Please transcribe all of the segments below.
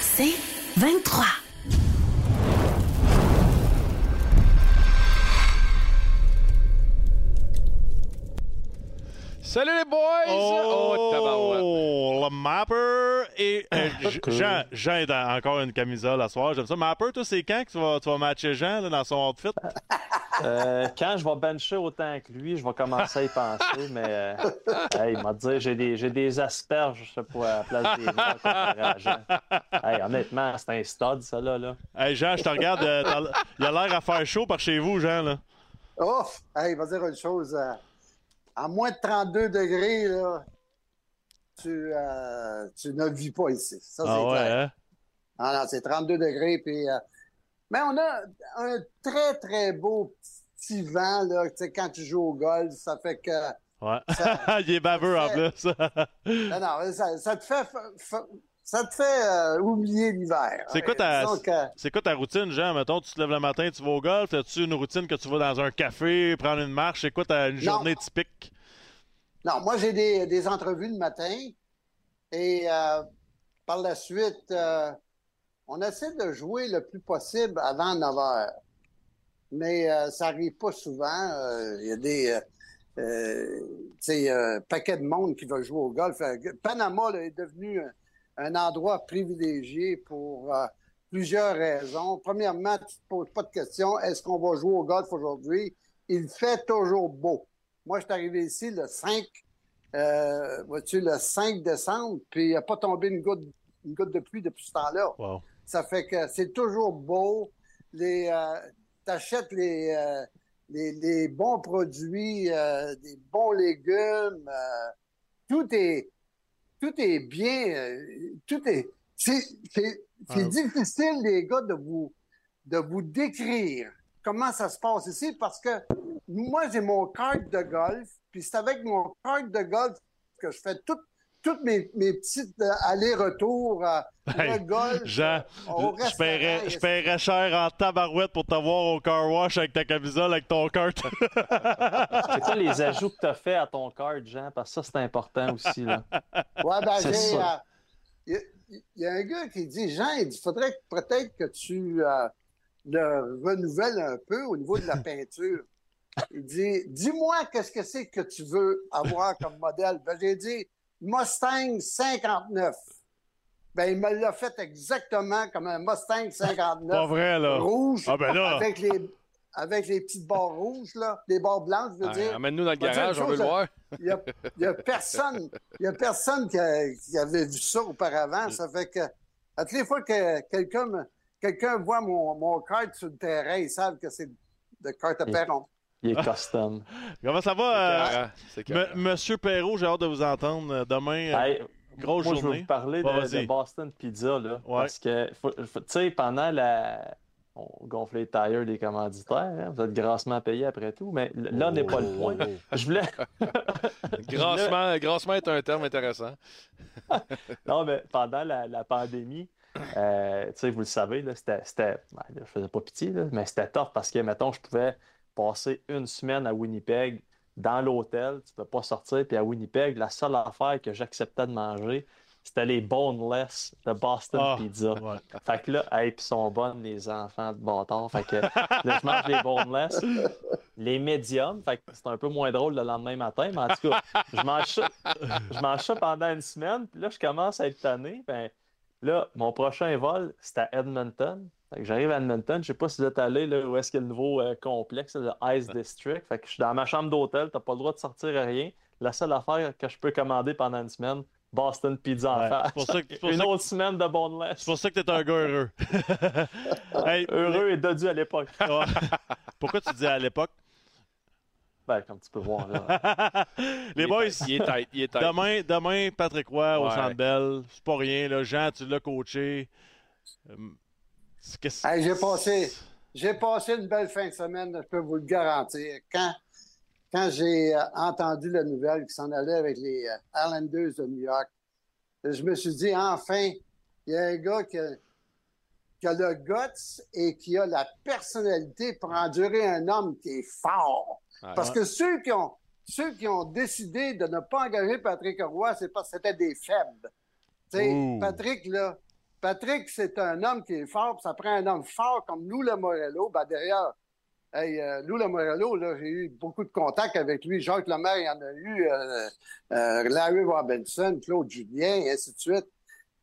c'est 23. Salut les boys! Oh, tabarouette. le Mapper et euh, Jean, Jean est en- encore une camisole à soir. J'aime ça. Mapper, toi, c'est quand que tu vas, tu vas matcher Jean là, dans son outfit? Euh, quand je vais bencher autant que lui, je vais commencer à y penser, mais euh, hey, il m'a dit j'ai des, j'ai des asperges pour la place des à Jean. Hey, honnêtement, c'est un stud, ça là. là. Hey, Jean, je te regarde. euh, il a l'air à faire chaud par chez vous, Jean. Là. Ouf! Hey, va dire une chose. À moins de 32 degrés, là, tu, euh, tu ne vis pas ici. Ça, c'est Ah ouais, clair. hein? Ah non, c'est 32 degrés. Puis, euh, mais on a un très, très beau petit vent là, quand tu joues au golf. Ça fait que. Ouais. Ça- il est baveux en plus. Non, non, ça, ça te fait. Ça te fait euh, oublier l'hiver. C'est quoi ta- c'est quoi ta routine, Jean? Mettons, tu te lèves le matin, tu vas au golf. As-tu une routine que tu vas dans un café, prendre une marche? C'est quoi ta une journée typique? Non, moi, j'ai des, des entrevues le matin et euh, par la suite, euh, on essaie de jouer le plus possible avant 9 heures. Mais ça arrive pas souvent. Il y a des. Euh, tu sais, euh, paquet de monde qui va jouer au golf. Panama là, est devenu un, endroit privilégié pour euh, plusieurs raisons. Premièrement, tu te poses pas de question est-ce qu'on va jouer au golf aujourd'hui? Il fait toujours beau. Moi, je suis arrivé ici le 5, euh, vois-tu, le 5 décembre, puis il n'a pas tombé une goutte, une goutte de pluie depuis ce temps-là. Wow. Ça fait que c'est toujours beau. Les, euh, t'achètes les, euh, les, les bons produits, des bons légumes. tout est, tout est bien. euh, tout est. C'est, c'est, c'est Ah. difficile, les gars, de vous, de vous décrire comment ça se passe ici parce que moi, j'ai mon carte de golf, puis c'est avec mon carte de golf que je fais tout- toutes mes, mes petites euh, allers-retours euh, Hey, le golf. Jean, au je paierais, restaurant, je paierais cher en tabarouette pour t'avoir au car wash avec ta camisole, avec ton cart. C'est quoi les ajouts que tu as fait à ton card, Jean? Parce que ça, c'est important aussi. Là. Ouais, ben, C'est j'ai. ça. Il y, a un gars qui dit Jean, il dit faudrait que- peut-être que tu euh, le renouvelles un peu au niveau de la peinture. Il dit Dis-moi qu'est-ce que c'est que tu veux avoir comme modèle. Ben, j'ai dit Mustang 59. Ben, il me l'a fait exactement comme un Mustang 59. Pas vrai, là. Rouge. Ah, ben là. Avec les, avec les petites barres rouges, là. Les barres blanches, je veux Ah, dire. Amène-nous dans le garage, on veut le voir. Il y a, y a personne, il y a personne qui, a- qui avait vu ça auparavant. Ça fait que, à toutes les fois que quelqu'un voit mon, mon carte sur le terrain, ils savent que c'est de carte à Et- perron. Il est custom. Comment ça va, euh, carré. Monsieur Perrault? J'ai hâte de vous entendre euh, demain. euh, Hey, grosse moi, je veux journée. vous parler de, de Boston Pizza. Là, Ouais. Parce que, tu sais, pendant la. On gonfle les tires des commanditaires. hein, Vous êtes grassement payés après tout. Mais là n'est pas le point. Je voulais. Grassement, grassement est un terme intéressant. Non, mais pendant la, la pandémie, euh, tu sais, vous le savez, là, c'était, c'était- ben, je faisais pas pitié, là, mais c'était tough parce que, mettons, je pouvais passer une semaine à Winnipeg dans l'hôtel, tu peux pas sortir, puis à Winnipeg, la seule affaire que j'acceptais de manger, c'était les boneless de Boston Ah, Pizza. ouais. Fait que là, hey, ils sont bonnes, les enfants de bâtard. Fait que là, je mange les boneless, les médiums. Fait que c'est un peu moins drôle le lendemain matin, mais en tout cas, je mange ça, je mange ça pendant une semaine. Puis là, je commence à être tanné. Ben, là, mon prochain vol, c'est à Edmonton. J'arrive à Edmonton. Je sais pas si vous êtes allé là, où est-ce qu'il y a le nouveau euh, complexe, le Ice District. Fait que je suis dans ma chambre d'hôtel. T'as pas le droit de sortir à rien. La seule affaire que je peux commander pendant une semaine, Boston Pizza en Ouais, face. c'est pour ça que- pour Une ça que- autre semaine de boneless. C'est pour ça que t'es un gars heureux. Hey, Heureux et dodu à l'époque. Pourquoi tu dis à l'époque? Ben, comme tu peux voir là. Les Il boys, tight, Il est tête, il est demain, demain, Patrick Roy au Ouais. Centre Bell. C'est pas rien. Là. Jean, tu l'as coaché. Hey, j'ai passé, j'ai passé une belle fin de semaine, je peux vous le garantir. Quand, quand j'ai euh, entendu la nouvelle qui s'en allait avec les euh, Islanders de New York, je me suis dit, enfin, il y a un gars qui a, qui a le guts et qui a la personnalité pour endurer un homme qui est fort. Parce que ceux qui ont, ceux qui ont décidé de ne pas engager Patrick Roy, c'est parce que c'était des faibles. Tu sais, Ouh. Patrick, là, Patrick, c'est un homme qui est fort, puis ça prend un homme fort comme Lou Lamorello. Ben, derrière, hey, euh, là, j'ai eu beaucoup de contacts avec lui. Jacques Lemaire, il y en a eu. Euh, euh, Larry Robinson, Claude Julien, et ainsi de suite.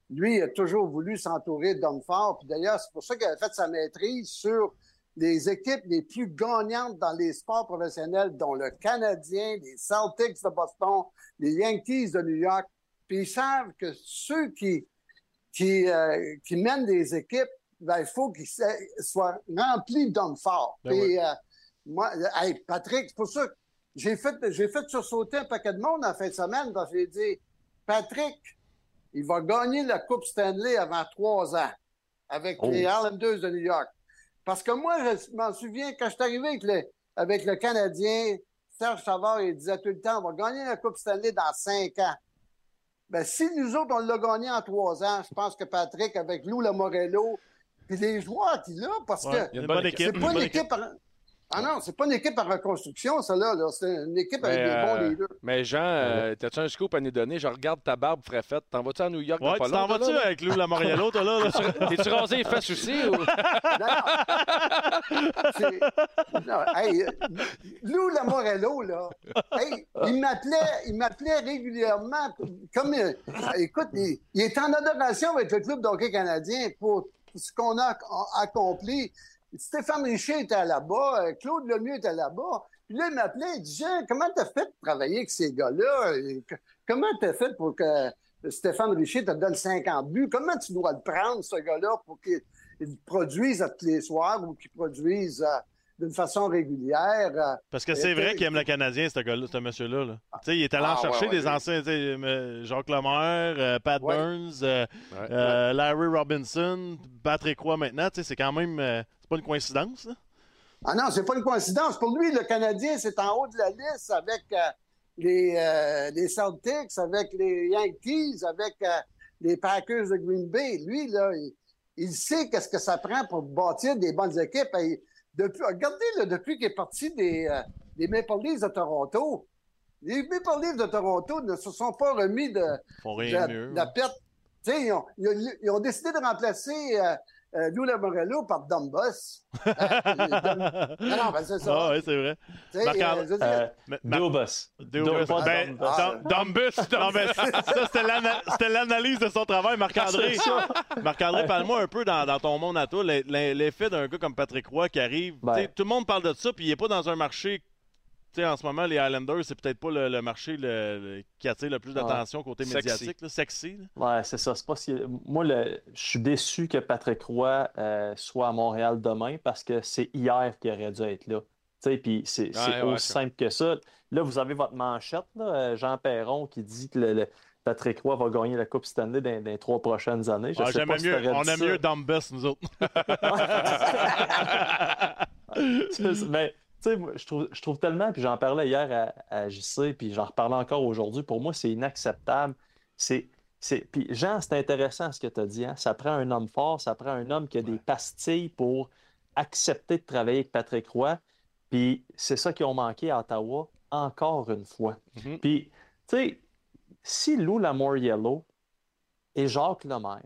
Lui, il a toujours voulu s'entourer d'hommes forts. Puis d'ailleurs, c'est pour ça qu'il a fait sa maîtrise sur les équipes les plus gagnantes dans les sports professionnels, dont le Canadien, les Celtics de Boston, les Yankees de New York. Puis ils savent que ceux qui, qui, euh, qui mènent des équipes, ben, il faut qu'ils soient remplis d'hommes forts. Ben Puis oui. euh, moi, hey, Patrick, c'est pour ça que j'ai fait, j'ai fait sursauter un paquet de monde en fin de semaine parce que j'ai dit, Patrick, il va gagner la Coupe Stanley avant trois ans avec Oh. les Islanders de New York. Parce que moi, je m'en souviens, quand je suis arrivé avec le, avec le Canadien, Serge Savard, il disait tout le temps, on va gagner la Coupe Stanley dans cinq ans. Ben, si nous autres, on l'a gagné en trois ans, je pense que Patrick, avec Lou Lamorello, puis les joueurs qu'il a, parce Ouais, que c'est pas une bonne équipe. en... Ah non, c'est pas une équipe en reconstruction, ça là. là. C'est une équipe avec des bons euh, leaders. Mais Jean, euh, t'as-tu un scoop à nous donner? Je regarde ta barbe frais faite. T'en vas-tu à New York? Ouais, tu t'en vas-tu avec Lou Lamoriello, toi, là? là? T'es-tu rasé les fesses aussi? Ou... Non, non. C'est- non, hey, Lou Lamorello, là, hey, il m'appelait, il m'appelait régulièrement. Comme, euh, écoute, il, il est en adoration avec le club d'hockey canadien pour ce qu'on a- accompli. Stéphane Richer était là-bas, euh, Claude Lemieux était là-bas. Puis là, il m'appelait, il disait, comment t'as fait de travailler avec ces gars-là? Que- Comment t'as fait pour que Stéphane Richer te donne 50 buts? Comment tu dois le prendre, ce gars-là, pour qu'il il produise à tous les soirs ou qu'il produise euh, d'une façon régulière? euh, Parce que c'est vrai qu'il aime le Canadien, ce gars-là, ce monsieur-là. là. Tu sais, il est allé en Ah, chercher ouais, des anciens, Jacques Lemaire, euh, Pat Ouais. Burns, euh, Ouais. euh, Larry Robinson, Patrick Roy maintenant. Tu sais, c'est quand même. euh, c'est pas une coïncidence, là. Ah non, c'est pas une coïncidence. Pour lui, le Canadien, c'est en haut de la liste avec euh, les, euh, les Celtics, avec les Yankees, avec euh, les Packers de Green Bay. Lui, là, il, il sait qu'est-ce que ça prend pour bâtir des bonnes équipes. Et depuis, regardez, là, depuis qu'il est parti des, euh, des Maple Leafs de Toronto, les Maple Leafs de Toronto ne se sont pas remis de, la, de la perte. Ils ont, ils ont- ils ont décidé de remplacer euh, euh, Lou Lamorello par. Euh, Dum- non, non, ben c'est ça. Ah, ouais, c'est vrai. Marc-André- euh, Euh, Ben. Non, mais ça, c'était l'ana- c'était l'analyse de son travail, Marc-André. Ça. Marc-André, parle-moi un peu dans, dans ton monde à toi, l'e- l'e- l'effet d'un gars comme Patrick Roy qui arrive. Ben. Tout le monde parle de ça, puis il n'est pas dans un marché. Tu sais, En ce moment, les Highlanders, c'est peut-être pas le, le marché le- le- qui attire le plus d'attention côté Sexy. médiatique. là, sexy. là. Ouais, c'est ça. C'est pas si... Moi, je suis déçu que Patrick Roy euh, soit à Montréal demain parce que c'est hier qu'il aurait dû être là. Puis c'est c'est Ouais, ouais, aussi simple que ça. Là, vous avez votre manchette, là, euh, Jean Perron, qui dit que le, Patrick Roy va gagner la Coupe Stanley dans, dans les trois prochaines années. Je Ah, sais j'aimais pas si mieux, t'aurais on aime mieux Dumbus, nous autres. Mais sais, je trouve, je trouve tellement, puis j'en parlais hier à, à JC, puis j'en reparle encore aujourd'hui, pour moi, c'est inacceptable. C'est, c'est... Puis Jean, c'est intéressant ce que tu as dit. hein. Ça prend un homme fort, ça prend un homme qui a des pastilles pour accepter de travailler avec Patrick Roy. Puis c'est ça qu'ils ont manqué à Ottawa, encore une fois. Mhm. Puis, tu sais, si Lou Lamoriello et Jacques Lemaire,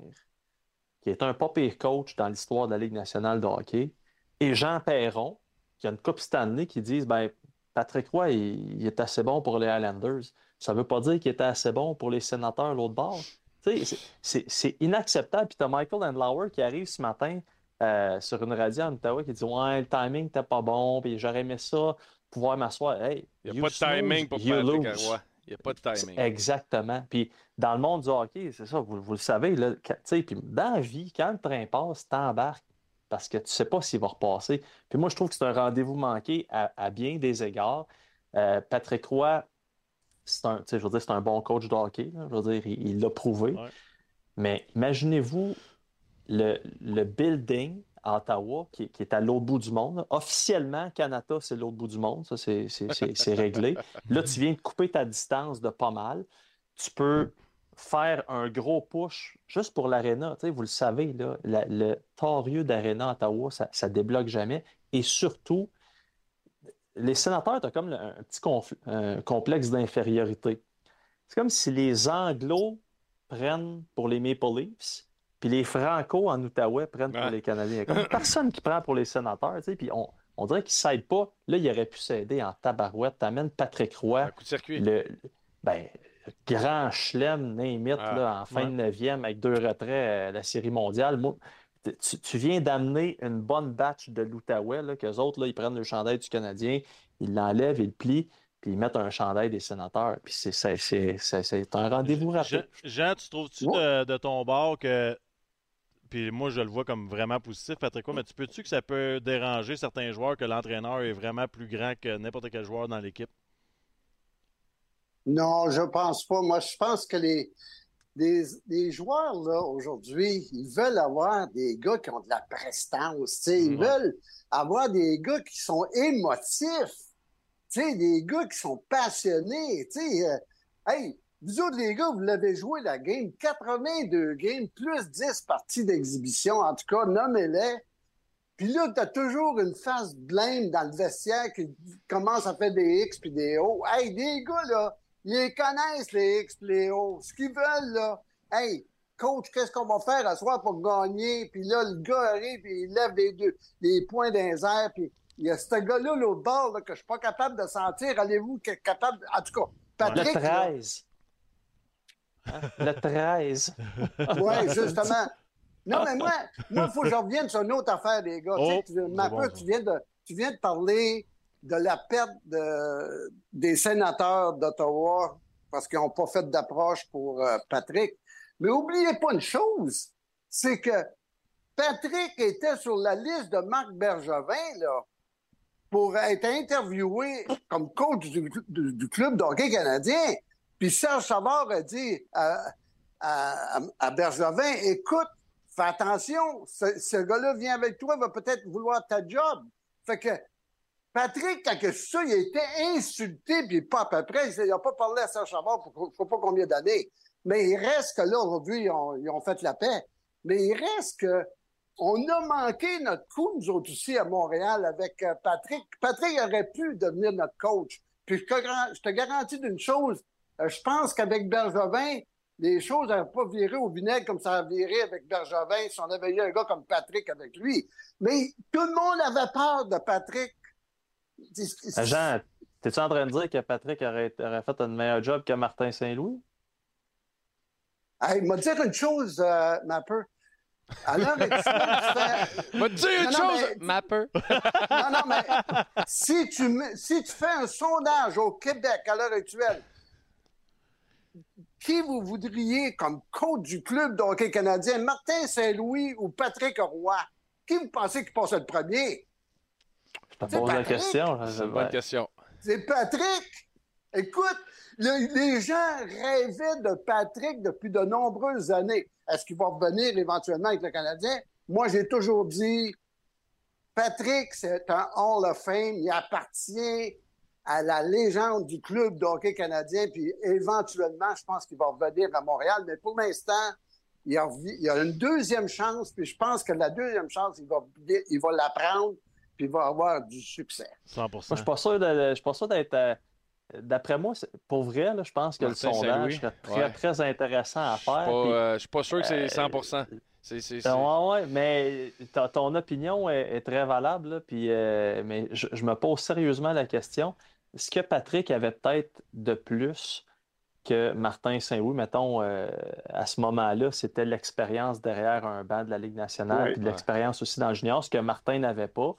qui est un pas pire coach dans l'histoire de la Ligue nationale de hockey, et Jean Perron, qui a une Coupe Stanley, qui disent ben, Patrick Roy, il, il est assez bon pour les Highlanders. Ça ne veut pas dire qu'il était assez bon pour les sénateurs l'autre bord. C'est- inacceptable. Puis tu as Michael Andlauer qui arrive ce matin euh, sur une radio en Ottawa qui dit Ouais, le timing n'était pas bon, puis j'aurais aimé ça, pouvoir m'asseoir. Hey, Il n'y a pas de timing pour Patrick. Roy. Il n'y a pas de timing. Exactement. Puis dans le monde du hockey, c'est ça, vous, vous le savez, là, puis dans la vie, quand le train passe, t'embarques parce que tu sais pas s'il va repasser. Puis moi, je trouve que c'est un rendez-vous manqué à, à bien des égards. Euh, Patrick Roy, c'est un, je veux dire, c'est un bon coach de hockey. là. Je veux dire, il l'a prouvé. Ouais. Mais imaginez-vous le, le building à Ottawa qui, qui est à l'autre bout du monde. Officiellement, Canada, c'est l'autre bout du monde. Ça, c'est réglé. Là, tu viens de couper ta distance de pas mal. Tu peux faire un gros push juste pour sais, vous le savez, là, la- le torieux d'aréna à Ottawa, ça ne débloque jamais. Et surtout, les sénateurs, tu as comme un petit confl- un complexe d'infériorité. C'est comme si les Anglos prennent pour les Maple Leafs Puis les Franco en Outaouais prennent pour les Canadiens. Comme personne qui prend pour les sénateurs. Puis on, on dirait qu'ils ne s'aident pas. Là, il aurait pu s'aider en tabarouette. T'amènes Patrick Roy, Un coup de circuit. le, ben, grand chelem, Némit, Ah, là, en fin de neuvième, avec deux retraits euh, la Série mondiale. Moi, tu, tu viens d'amener une bonne batch de l'Outaouais, là, qu'eux autres, là, ils prennent le chandail du Canadien, ils l'enlèvent, ils le plient, puis ils mettent un chandail des sénateurs. Puis c'est, c'est, c'est, c'est- c'est un rendez-vous rapide. Jean, Jean, tu trouves-tu Ouais. de, de ton bord que. Puis moi, je le vois comme vraiment positif, Patrick, mais tu peux-tu que ça peut déranger certains joueurs que l'entraîneur est vraiment plus grand que n'importe quel joueur dans l'équipe? Non, je pense pas. Moi, je pense que les, les, les joueurs, là, aujourd'hui, ils veulent avoir des gars qui ont de la prestance. tu sais. Ils Ouais. veulent avoir des gars qui sont émotifs. Tu sais, des gars qui sont passionnés. Tu sais, euh, hey, vous autres, les gars, vous l'avez joué la game, 82 games, plus 10 parties d'exhibition. En tout cas, nommez-les. Puis là, t'as toujours une face blême dans le vestiaire qui commence à faire des X puis des O. Hey, des gars, là, ils les connaissent, les X puis les O. Ce qu'ils veulent, là, hey, coach, qu'est-ce qu'on va faire à soir pour gagner? Puis là, le gars arrive et il lève les deux, les points les airs. Puis il y a ce gars-là, l'autre bord, là, que je suis pas capable de sentir. Allez-vous capable... En tout cas, Le Patrick, là, 13. Hein? Le 13. Oui, justement. Non, mais moi, moi, il faut que je revienne sur une autre affaire, les gars. Tu sais, Oh, ma bon, tu, viens de, tu viens de parler de la perte de, des sénateurs d'Ottawa parce qu'ils n'ont pas fait d'approche pour euh, Patrick. Mais oubliez pas une chose, c'est que Patrick était sur la liste de Marc Bergevin, là, pour être interviewé comme coach du, club de hockey canadien. Puis Serge Savard a dit à, à, à Bergevin, écoute, fais attention, ce, ce gars-là vient avec toi, va peut-être vouloir ta job. Fait que Patrick, quand ça, il a été insulté, puis pas à peu près, il n'a pas parlé à Serge Savard pour je sais pas combien d'années. Mais il reste que là, aujourd'hui, ils ont, ils ont fait la paix. Mais il reste que on a manqué notre coup, nous autres aussi, à Montréal, avec euh, Patrick. Patrick aurait pu devenir notre coach. Puis je te, gar- je te garantis d'une chose, euh, je pense qu'avec Bergevin, les choses n'auraient pas viré au vinaigre comme ça a viré avec Bergevin si on avait eu un gars comme Patrick avec lui. Mais tout le monde avait peur de Patrick. Jean, t'es-tu en train de dire que Patrick aurait, aurait fait un meilleur job que Martin Saint-Louis? Hey, m'a dire une chose, euh, Mapper. À l'heure actuelle, tu fais- dire une Non, non, chose, mais- Mapper. Non, non, mais si tu, mets- si tu fais un sondage au Québec à l'heure actuelle, qui vous voudriez comme coach du club de hockey canadien, Martin Saint-Louis ou Patrick Roy? Qui vous pensez qui passe le premier? La Patrick. question. C'est une bonne question. C'est Patrick! Écoute, le- les gens rêvaient de Patrick depuis de nombreuses années. Est-ce qu'il va revenir éventuellement avec le Canadien? Moi, j'ai toujours dit, Patrick, c'est un Hall of Fame. Il appartient à la légende du club de hockey canadien. Puis éventuellement, je pense qu'il va revenir à Montréal. Mais pour l'instant, il il a une deuxième chance. Puis je pense que la deuxième chance, il va, il va la prendre. Puis il va avoir du succès. 100 Moi, je suis pas sûr de- je suis pas sûr d'être. euh, D'après moi, pour vrai, là, je pense que Martin le sondage serait très, ouais. très intéressant à faire. euh, je suis pas sûr que c'est euh, 100 C'est- c'est- c'est- Ouais, ouais, mais ta- ton opinion est, est très valable, là, puis, euh, mais je, je me pose sérieusement la question, est-ce que Patrick avait peut-être de plus que Martin Saint-Louis, mettons, euh, à ce moment-là, c'était l'expérience derrière un banc de la Ligue nationale, Oui. puis de l'expérience aussi dans le junior, ce que Martin n'avait pas?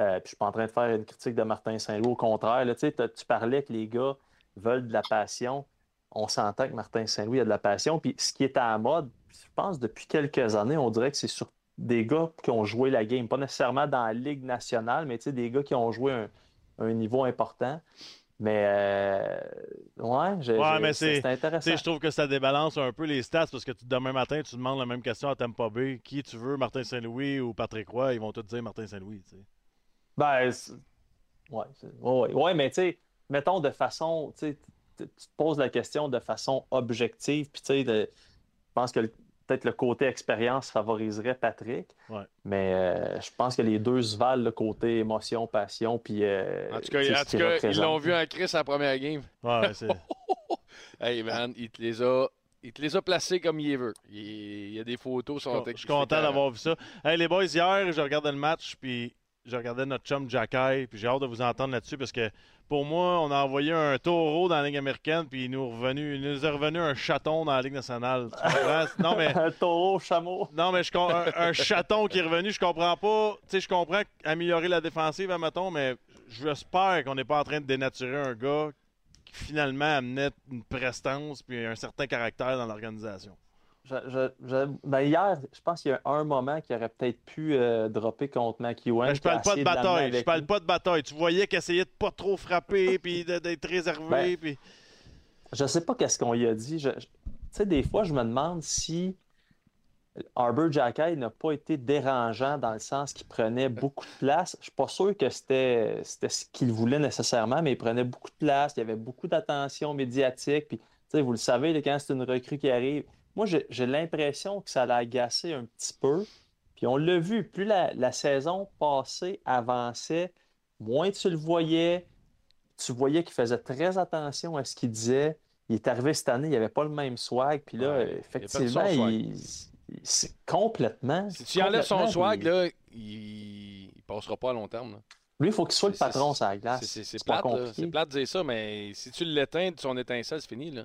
Euh, puis je suis pas en train de faire une critique de Martin Saint-Louis, au contraire, là, tu parlais que les gars veulent de la passion. On s'entend que Martin Saint-Louis a de la passion. Puis ce qui est à la mode, je pense depuis quelques années, on dirait que c'est sur des gars qui ont joué la game. Pas nécessairement dans la Ligue nationale, mais des gars qui ont joué un, un niveau important. Mais euh, ouais, j'ai- Ouais, j'ai- mais c'est intéressant. je trouve que ça débalance un peu les stats parce que tu- demain matin, tu demandes la même question à Tampa Bay. Qui tu veux, Martin Saint-Louis ou Patrick Roy? Ils vont tous dire Martin Saint-Louis. Ben, ouais, c'est- ouais, ouais. Mais tu sais, mettons de façon, tu te poses la question de façon objective, puis tu sais, je pense que peut-être le côté expérience favoriserait Patrick, Ouais. mais euh, je pense que les deux se valent, le côté émotion, passion, puis euh, En tout cas, en tout cas, ils l'ont vu en Chris à la première game. Ouais, c'est. Hey man, il te les a il te les a placés comme il veut. Il, y a des photos. Sont Je suis content d'avoir vu ça. Hey, les boys, hier, je regardais le match, puis je regardais notre chum Jacky, puis j'ai hâte de vous entendre là-dessus parce que pour moi, on a envoyé un taureau dans la Ligue américaine, puis il nous, est revenu, il nous est revenu un chaton dans la Ligue nationale. Tu comprends? Non, mais, Un taureau, chameau. non, mais je, un, un chaton qui est revenu, je comprends pas. Tu sais, je comprends améliorer la défensive, admettons, mais j'espère qu'on n'est pas en train de dénaturer un gars qui finalement amenait une prestance puis un certain caractère dans l'organisation. Je- je- je- ben, hier, je pense qu'il y a un moment qui aurait peut-être pu euh, dropper contre McEwen. Ben, je parle pas de bataille. Je parle lui. pas de bataille. Tu voyais qu'il essayait de pas trop frapper puis d'être réservé. Ben, puis... Je sais pas qu'est-ce qu'on lui a dit. Tu sais, des fois, je me demande si Arbor Jackay n'a pas été dérangeant dans le sens qu'il prenait beaucoup de place. Je suis pas sûr que c'était c'était ce qu'il voulait nécessairement, mais il prenait beaucoup de place. Il y avait beaucoup d'attention médiatique. Puis, tu sais, vous le savez, quand c'est une recrue qui arrive, moi, j'ai l'impression que ça l'a agacé un petit peu. Puis on l'a vu, plus la, la saison passée avançait, moins tu le voyais, tu voyais qu'il faisait très attention à ce qu'il disait. Il est arrivé cette année, il n'y avait pas le même swag. Puis là, Ouais, effectivement, il, c'est complètement. Si tu enlèves son swag, il- là, il... il passera pas à long terme. là. Lui, il faut qu'il soit le patron sur la glace. C'est- plate, plate de dire ça, mais si tu l'éteins son étincelle, c'est fini. Là.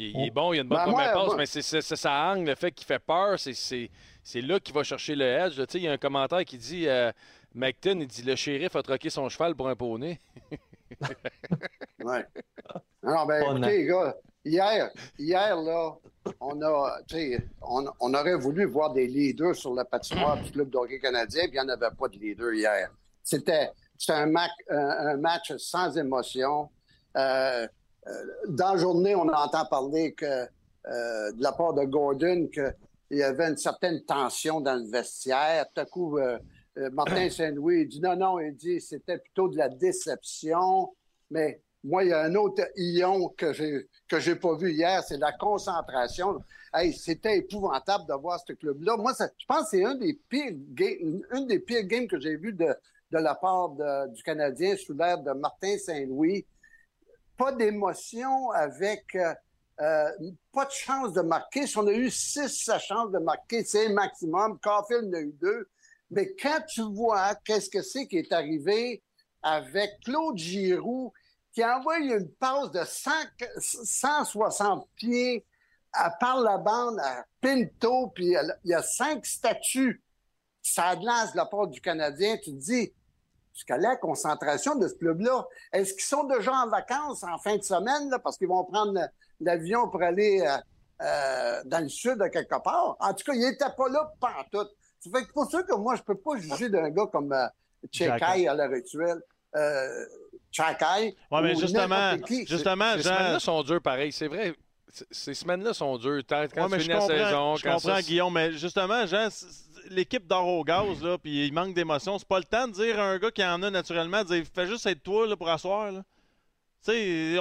Il, il est Oh. bon, il a une bonne Ben, première moi, passe, moi- mais c'est c'est- c'est ça angle, le fait qu'il fait peur, c'est- c'est c'est là qu'il va chercher le edge. là. Tu sais, Il y a un commentaire qui dit euh, McTon, il dit le shérif a troqué son cheval pour un poney. Ouais. Non, ben, Oh, écoutez, les gars, hier, hier, là, on a, on, on aurait voulu voir des leaders sur la patinoire du Club d'hockey canadien, puis il n'y en avait pas de leader hier. C'était, c'était un, mac- un- un match sans émotion. Euh, dans la journée, on entend parler que, euh, de la part de Gordon qu'il y avait une certaine tension dans le vestiaire. Tout à coup, euh, euh, Martin Saint-Louis dit non, non, il dit c'était plutôt de la déception. Mais moi, il y a un autre ion que j'ai que j'ai pas vu hier, c'est la concentration. Hey, c'était épouvantable de voir ce club-là. Moi, ça- je pense que c'est un des pires games, une des pires games que j'ai vues de, de la part de- du Canadien sous l'ère de Martin Saint-Louis. Pas d'émotion avec euh, euh, pas de chance de marquer. Si on a eu six sa chance de marquer, c'est maximum. Caulfield en a eu deux. Mais quand tu vois qu'est-ce que c'est qui est arrivé avec Claude Giroux, qui a envoyé une passe de 100 160 pieds à par la bande à Pinto, puis il y a cinq statues. Ça lance de la part du Canadien. Tu te dis, jusqu'à la concentration de ce club-là, est-ce qu'ils sont déjà en vacances en fin de semaine, là, parce qu'ils vont prendre l'avion pour aller euh, euh, dans le sud, à quelque part? En tout cas, il n'était pas là pantoute. Ça fait que pour ça que moi, je peux pas juger d'un gars comme euh, Chekai à l'heure actuelle. Euh, Chekai. Ouais, mais ou justement, justement, Jean- sont dures pareil, c'est vrai. Ces semaines-là sont dures. Quand quand Ouais, tu finis la saison, je quand comprends ça- Guillaume, mais justement, Jean, l'équipe dort au gaz, là, puis il manque d'émotion. C'est pas le temps de dire à un gars qui en a naturellement, de dire fais juste être toi là, pour asseoir. Là.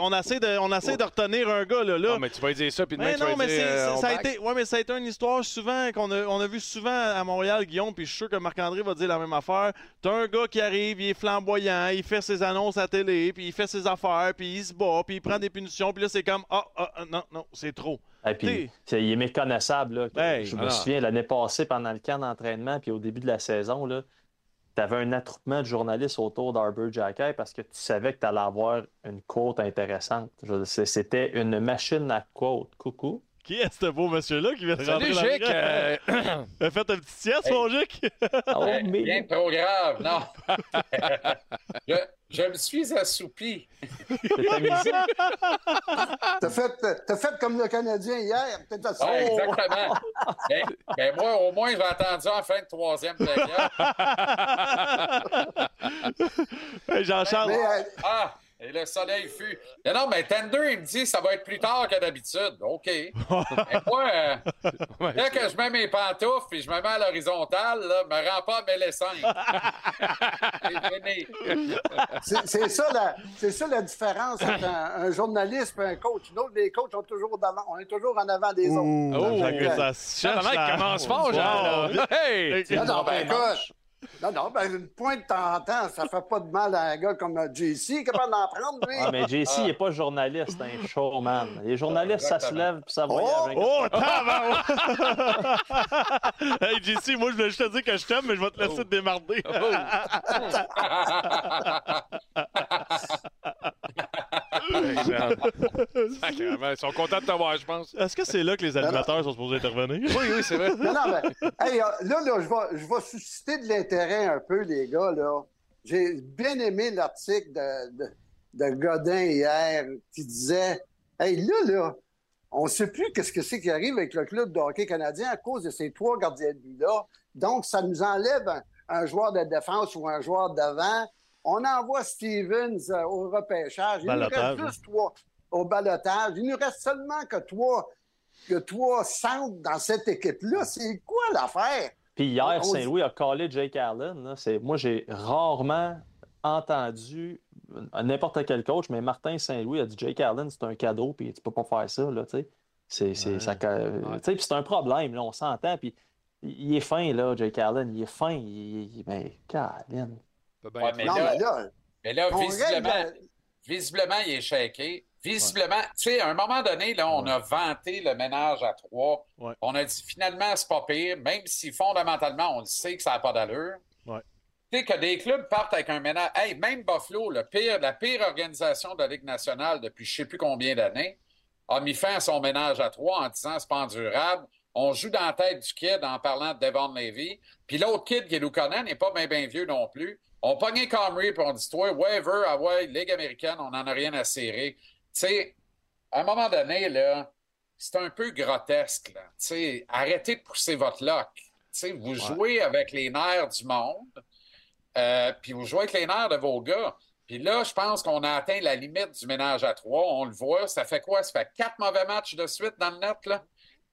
On essaie de, on essaie de retenir un gars là. là. Ah, mais tu vas dire ça, puis demain, Mais tu non, mais dire, c'est- euh, ça, a été, ouais, mais ça a été une histoire souvent qu'on a, on a vu souvent à Montréal, Guillaume, puis je suis sûr que Marc-André va dire la même affaire. T'as un gars qui arrive, il est flamboyant, il fait ses annonces à télé, puis il fait ses affaires, puis il se bat, puis il prend des punitions, puis là c'est comme ah, ah, ah, non, non, c'est trop. Et puis, c'est- il est méconnaissable. Là. Hey, je me alors. souviens, l'année passée, pendant le camp d'entraînement, puis au début de la saison, tu avais un attroupement de journalistes autour d'Arbor Jackay parce que tu savais que tu allais avoir une quote intéressante. C'était une machine à quote. Coucou. Qui est ce beau monsieur-là qui vient de Salut, rentrer le euh, A fait un petit sieste, mon Jic? Oh, Eh, mais- Bien trop grave, non. je, je me suis assoupi. T'as fait, t'as fait comme le Canadien hier. Peut-être à ça. Ouais, exactement. Mais, mais moi, au moins, j'ai attendu en fin de troisième période. Hey, Jean-Charles, Mais, euh, Ah, et le soleil fut. Non, non, mais Tender, il me dit ça va être plus tard que d'habitude. OK. Mais moi, euh, dès que je mets mes pantoufles et je me mets à l'horizontale, là, me rends pas à mes. C'est ça, la, c'est ça la différence entre un, un journaliste et un coach. Nous, les coachs sont toujours d'avant, on est toujours en avant des autres. Ouh, Oh, fait que ok. ça se Ça, à- commence fort, là. Hey! Hey, Non, non, ben, écoute, Non, non, ben une pointe de temps en temps, ça fait pas de mal à un gars comme euh, JC. Capable d'en prendre, lui. Ah, mais JC, il n'est pas journaliste, c'est un showman. Les journalistes, ça se lève puis ça voyage. Oh! avec- Oh, tabarouette! Hey, JC, moi, je voulais juste te dire que je t'aime, mais je vais te laisser te démarder. Sacrément, Ils sont contents de t'avoir, je pense. Est-ce que c'est là que les animateurs sont supposés intervenir? Oui, oui, c'est vrai. Non, non, mais hey, là, là, je vais, je vais susciter de l'intérêt un peu, les gars. là. J'ai bien aimé l'article de, de, de Godin hier qui disait Hey, là, là, on ne sait plus qu'est-ce que c'est qui arrive avec le club de hockey canadien à cause de ces trois gardiens de but-là. Donc, ça nous enlève un, un joueur de défense ou un joueur d'avant. On envoie Stevens euh, au repêchage. Il nous reste juste trois au balotage. Il nous reste seulement que trois, que trois centres dans cette équipe-là. C'est quoi l'affaire? Puis hier, Saint-Louis a collé Jake Allen. Moi, j'ai rarement entendu n'importe quel coach, mais Martin Saint-Louis a dit Jake Allen, c'est un cadeau, puis tu peux pas faire ça. Là, tu sais. c'est, c'est, Ouais. ça, euh, c'est un problème, là, on s'entend. Puis il est fin, là, Jake Allen. Il est fin. Il, il- mais, Caroline. Bien Ouais, mais non, là- mais là, Mais là, on visiblement, règle- visiblement, il est shaké. Visiblement, tu sais, à un moment donné, là, on a vanté le ménage à trois. Ouais. On a dit finalement, c'est pas pire, même si fondamentalement, on le sait que ça n'a pas d'allure. Tu sais, que des clubs partent avec un ménage. Hey, même Buffalo, le pire, la pire organisation de la Ligue nationale depuis je ne sais plus combien d'années, a mis fin à son ménage à trois en disant c'est pas endurable. On joue dans la tête du kid en parlant de Devon Levy. Puis l'autre kid, qui est Lukonen, n'est pas bien bien vieux non plus. On pognait Comrie puis on dit toi, waiver, ah ouais, Ligue américaine, on n'en a rien à serrer. Tu sais, à un moment donné, là, c'est un peu grotesque. Là. Tu sais, arrêtez de pousser votre lock. Tu sais, vous jouez avec les nerfs du monde, euh, puis vous jouez avec les nerfs de vos gars. Puis là, je pense qu'on a atteint la limite du ménage à trois. On le voit. Ça fait quoi? Ça fait quatre mauvais matchs de suite dans le net, là,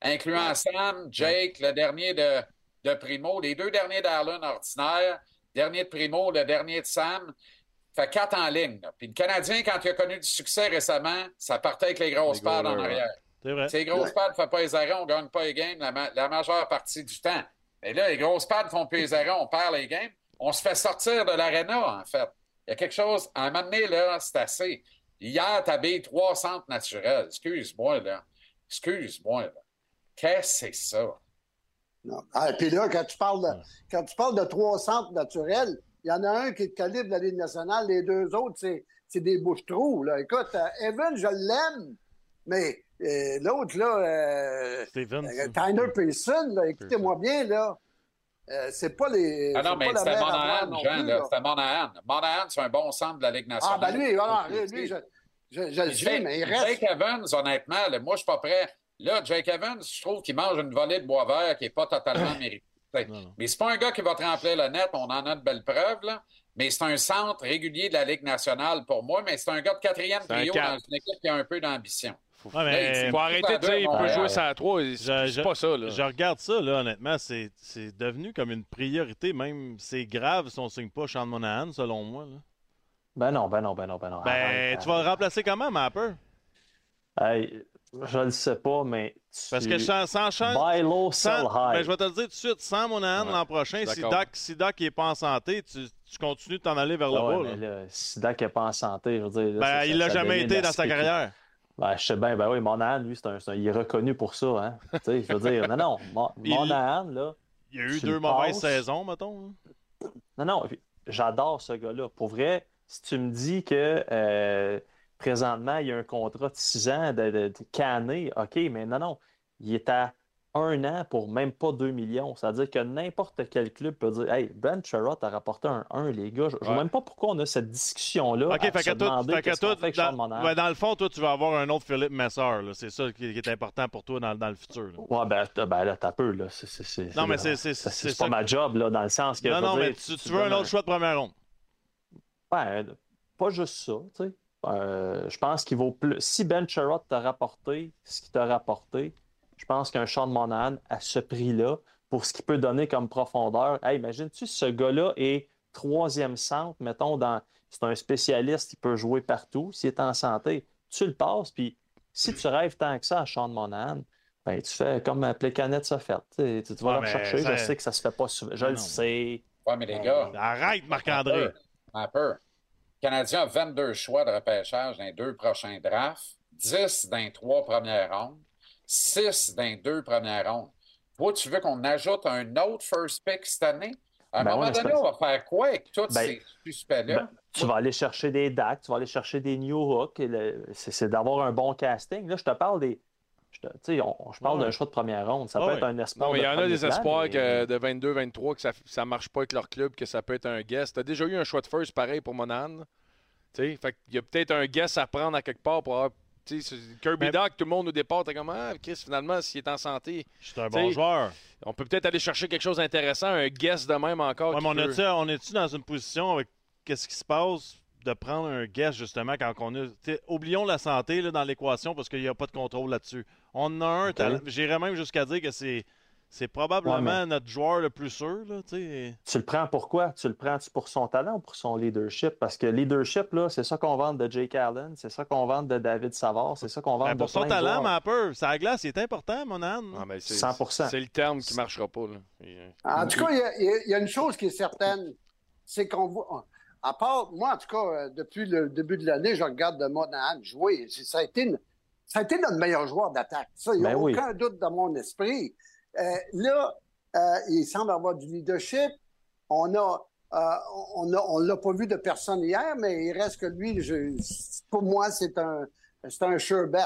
incluant Sam, Jake, le dernier de, de Primo, les deux derniers d'Arlen ordinaire, dernier de Primo, le dernier de Sam. Fait quatre en ligne. là. Puis le Canadien, quand il a connu du succès récemment, ça partait avec les grosses Les pads en arrière. C'est vrai. Ces grosses pads ne font pas les arrêts, on ne gagne pas les games la, ma- la majeure partie du temps. Mais là, les grosses pads font plus les arrêts, on perd les games. On se fait sortir de l'aréna, en fait. Il y a quelque chose, à un moment donné, là, c'est assez. Hier, tu habilles trois centres naturels. Excuse-moi, là. Excuse-moi, là. Qu'est-ce que c'est ça? Non. Ah, puis là, quand tu parles de, quand tu parles de trois centres naturels, il y en a un qui est de calibre de la Ligue nationale, les deux autres, c'est, c'est des bouches-trous. Là. Écoute, euh, Evan, je l'aime, mais euh, l'autre, là, euh, Steven. euh, Tyler Pearson, écoutez-moi bien, là, euh, c'est pas les. Ah non, mais c'était Monahan, Jean, plus, là. C'était Monahan. Monahan, c'est un bon centre de la Ligue Ah, nationale. ben lui, voilà, lui, lui, je, je, je le sais, Jake, mais il reste. Jake Evans, honnêtement, là, moi, je suis pas prêt. Là, Jake Evans, je trouve qu'il mange une volée de bois vert qui n'est pas totalement méritée. Mais c'est pas un gars qui va te remplir le net, on en a de belles preuves, là. Mais c'est un centre régulier de la Ligue nationale pour moi, mais c'est un gars de quatrième trio dans une équipe qui a un peu d'ambition. Ouais, mais Faut arrêter de dire il peut Ouais, jouer ouais. ça à 3. Je- C'est pas ça, là. Je regarde ça, là, honnêtement, c'est c'est devenu comme une priorité. Même, c'est grave si on signe pas Sean Monahan, selon moi. là. Ben non, ben non, ben non, ben non. Ben, tu vas le remplacer comment, Mapper? Hey, je le sais pas, mais. Parce tu- que sans, sans Buy low, sell sans- high. ben, je vais te le dire tout de suite, sans Monahan Ouais, l'an prochain, si. Doc, si Doc n'est pas en santé, tu, tu continues de t'en aller vers le ouais, bas. mais là. là, si Dak n'est pas en santé, je veux dire. là, Ben, ça- il l'a jamais été dans sa carrière. Ben, je sais bien, ben oui, Monahan, lui, c'est un, il est reconnu pour ça. Hein. tu sais, je veux dire, non, non, Mo- Il- Monahan, là. Il y a eu deux mauvaises passes. saisons, mettons. hein. Non, non, j'adore ce gars-là. Pour vrai, si tu me dis que euh, présentement, il y a un contrat de 6 ans de, de, de canné, OK, mais non, non. Il est à un an pour même pas 2 millions. C'est-à-dire que n'importe quel club peut dire Hey, Ben Sherrod a rapporté un 1, les gars. Je ne vois même pas pourquoi on a cette discussion-là. OK, à fait se que demander fait que qu'on fait Sean dans, ouais, dans le fond, toi, tu vas avoir un autre Philippe là. C'est ça qui, qui est important pour toi dans, dans le futur. là. Ouais, ben, ben là, t'as peu, là. Non, mais c'est- c'est- pas ma job, là, dans le sens que. Non, non, mais tu, tu veux un autre choix de première ronde. Ben, pas juste ça, tu sais. Euh, je pense qu'il vaut plus. Si Ben Sherrod t'a rapporté ce qu'il t'a rapporté, je pense qu'un Sean Monahan à ce prix-là, pour ce qu'il peut donner comme profondeur, hey, imagine-tu ce gars-là est troisième centre, mettons, dans. C'est un spécialiste, il peut jouer partout. S'il est en santé, tu le passes, puis si tu rêves tant que ça à Sean Monahan, ben, tu fais comme Plekanec s'est fait. Tu, tu vas le mais chercher. ça- Je sais que ça se fait pas souvent. Je Non. le sais. Ouais, mais les gars. Arrête, Marc-André. Un peu. Le Canadien a 22 choix de repêchage dans les deux prochains drafts, 10 dans les trois premières rondes, 6 dans les deux premières rondes. Toi, tu veux qu'on ajoute un autre first pick cette année? À un Ben moment donné, on va faire quoi avec tous Ben, ces suspects-là? Ben, tu vas aller chercher des DAC, tu vas aller chercher des New Hook. c'est d'avoir un bon casting. Là, je te parle des. Je, te- tu sais, on- je parle Ouais. d'un choix de première ronde. Ça Ouais. peut être un espoir. Non, mais il y en a des plan, espoirs mais- que de 22-23 que ça ne marche pas avec leur club, que ça peut être un guess. Tu as déjà eu un choix de first pareil pour Monan. Tu sais, fait qu'il y a peut-être un guess à prendre à quelque part pour avoir. Kirby Mais- Doc, tout le monde au départ, t'es comme Ah, Chris, finalement, s'il est en santé, C'est un bon joueur. on peut peut-être aller chercher quelque chose d'intéressant, un guess de même encore. Ouais, qui mais on peut- est-tu on est-tu dans une position avec qu'est-ce qui se passe? De prendre un guess justement quand on a. oublions la santé là, dans l'équation parce qu'il n'y a pas de contrôle là-dessus. On a un Ok. talent. J'irais même jusqu'à dire que c'est. C'est probablement Ouais, mais- notre joueur le plus sûr. Là, t'sais. Tu le prends pourquoi? Tu le prends pour son talent ou pour son leadership? Parce que leadership, là, c'est ça qu'on vend de Jake Allen, c'est ça qu'on vend de David Savard, c'est ça qu'on vend Ben, de pour son plein talent, mais un peu. Ça glace, il est important, mon âne. Ah, ben, c'est- 100%. C'est le terme qui ne marchera pas. Là. En tout cas, y, a- il y a une chose qui est certaine, c'est qu'on voit. À part, moi, en tout cas, euh, depuis le début de l'année, je regarde de Monahan jouer. Ça a, été une- ça a été notre meilleur joueur d'attaque. Ça, il n'y a Ben oui. aucun doute dans mon esprit. Euh, là, euh, il semble avoir du leadership. On a. euh, on a- on l'a pas vu de personne hier, mais il reste que lui, je- pour moi, c'est un, c'est un sure bet.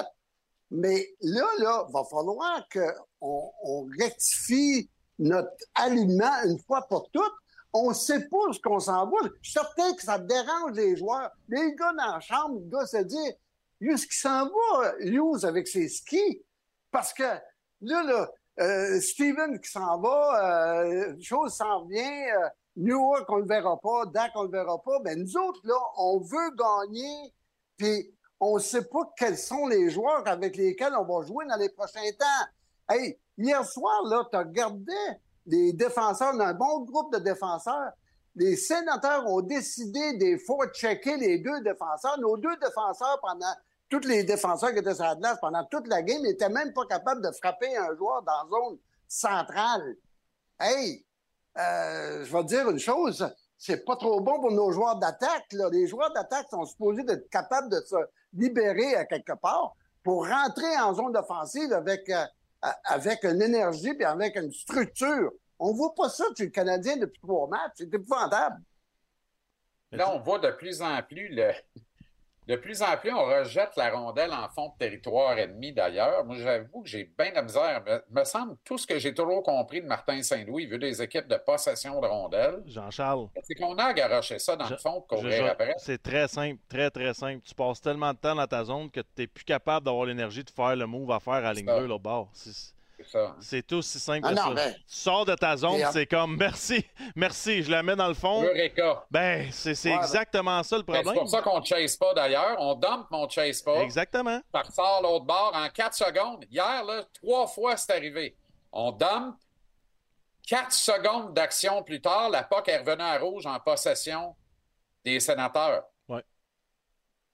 Mais là, là, va falloir qu'on on rectifie notre aliment une fois pour toutes. On sait pas ce qu'on s'en va. Je suis certain que ça dérange les joueurs. Les gars dans la chambre, le gars se dit, est-ce qu'il s'en va, Hughes, avec ses skis? Parce que là, là, euh, Steven qui s'en va, euh, chose s'en vient, euh, Newark, on le verra pas, Dak, on le verra pas. Ben, nous autres, là, on veut gagner, puis on ne sait pas quels sont les joueurs avec lesquels on va jouer dans les prochains temps. Hey, hier soir, là, tu regardé les défenseurs, on a un bon groupe de défenseurs. Les sénateurs ont décidé des fois checker les deux défenseurs. Nos deux défenseurs, pendant tous les défenseurs qui étaient sur la glace pendant toute la game, n'étaient même pas capables de frapper un joueur dans la zone centrale. Hey, euh, je vais te dire une chose, c'est pas trop bon pour nos joueurs d'attaque. Les joueurs d'attaque sont supposés être capables de se libérer à quelque part pour rentrer en zone offensive avec, euh, avec une énergie et avec une structure. On voit pas ça chez le Canadien depuis trois matchs. C'est épouvantable. Là, on voit de plus en plus le. De plus en plus, on rejette la rondelle en fond de territoire ennemi d'ailleurs. Moi, j'avoue que j'ai bien de la misère. Me, me semble tout ce que j'ai toujours compris de Martin Saint-Louis, il veut des équipes de possession de rondelles. Jean-Charles. C'est qu'on a à garocher ça dans Je- le fond pour courir après. C'est très simple, très très simple. Tu passes tellement de temps dans ta zone que tu n'es plus capable d'avoir l'énergie de faire le move à faire à ligne ça. bleue, C'est- C'est ça. C'est aussi simple Ah que non, ça. ben, Tu sors de ta zone, c'est comme merci, merci, je la mets dans le fond. Eureka. Ben, c'est c'est Ouais, ben- exactement ça le Ben, C'est problème. pour ça qu'on ne chase pas d'ailleurs. On dump, mais on ne chase pas. Exactement. Ça ressort l'autre bord en 4 secondes. Hier, là, trois fois, c'est arrivé. On dump. 4 secondes d'action plus tard, la POC est revenue à rouge en possession des sénateurs. Ouais.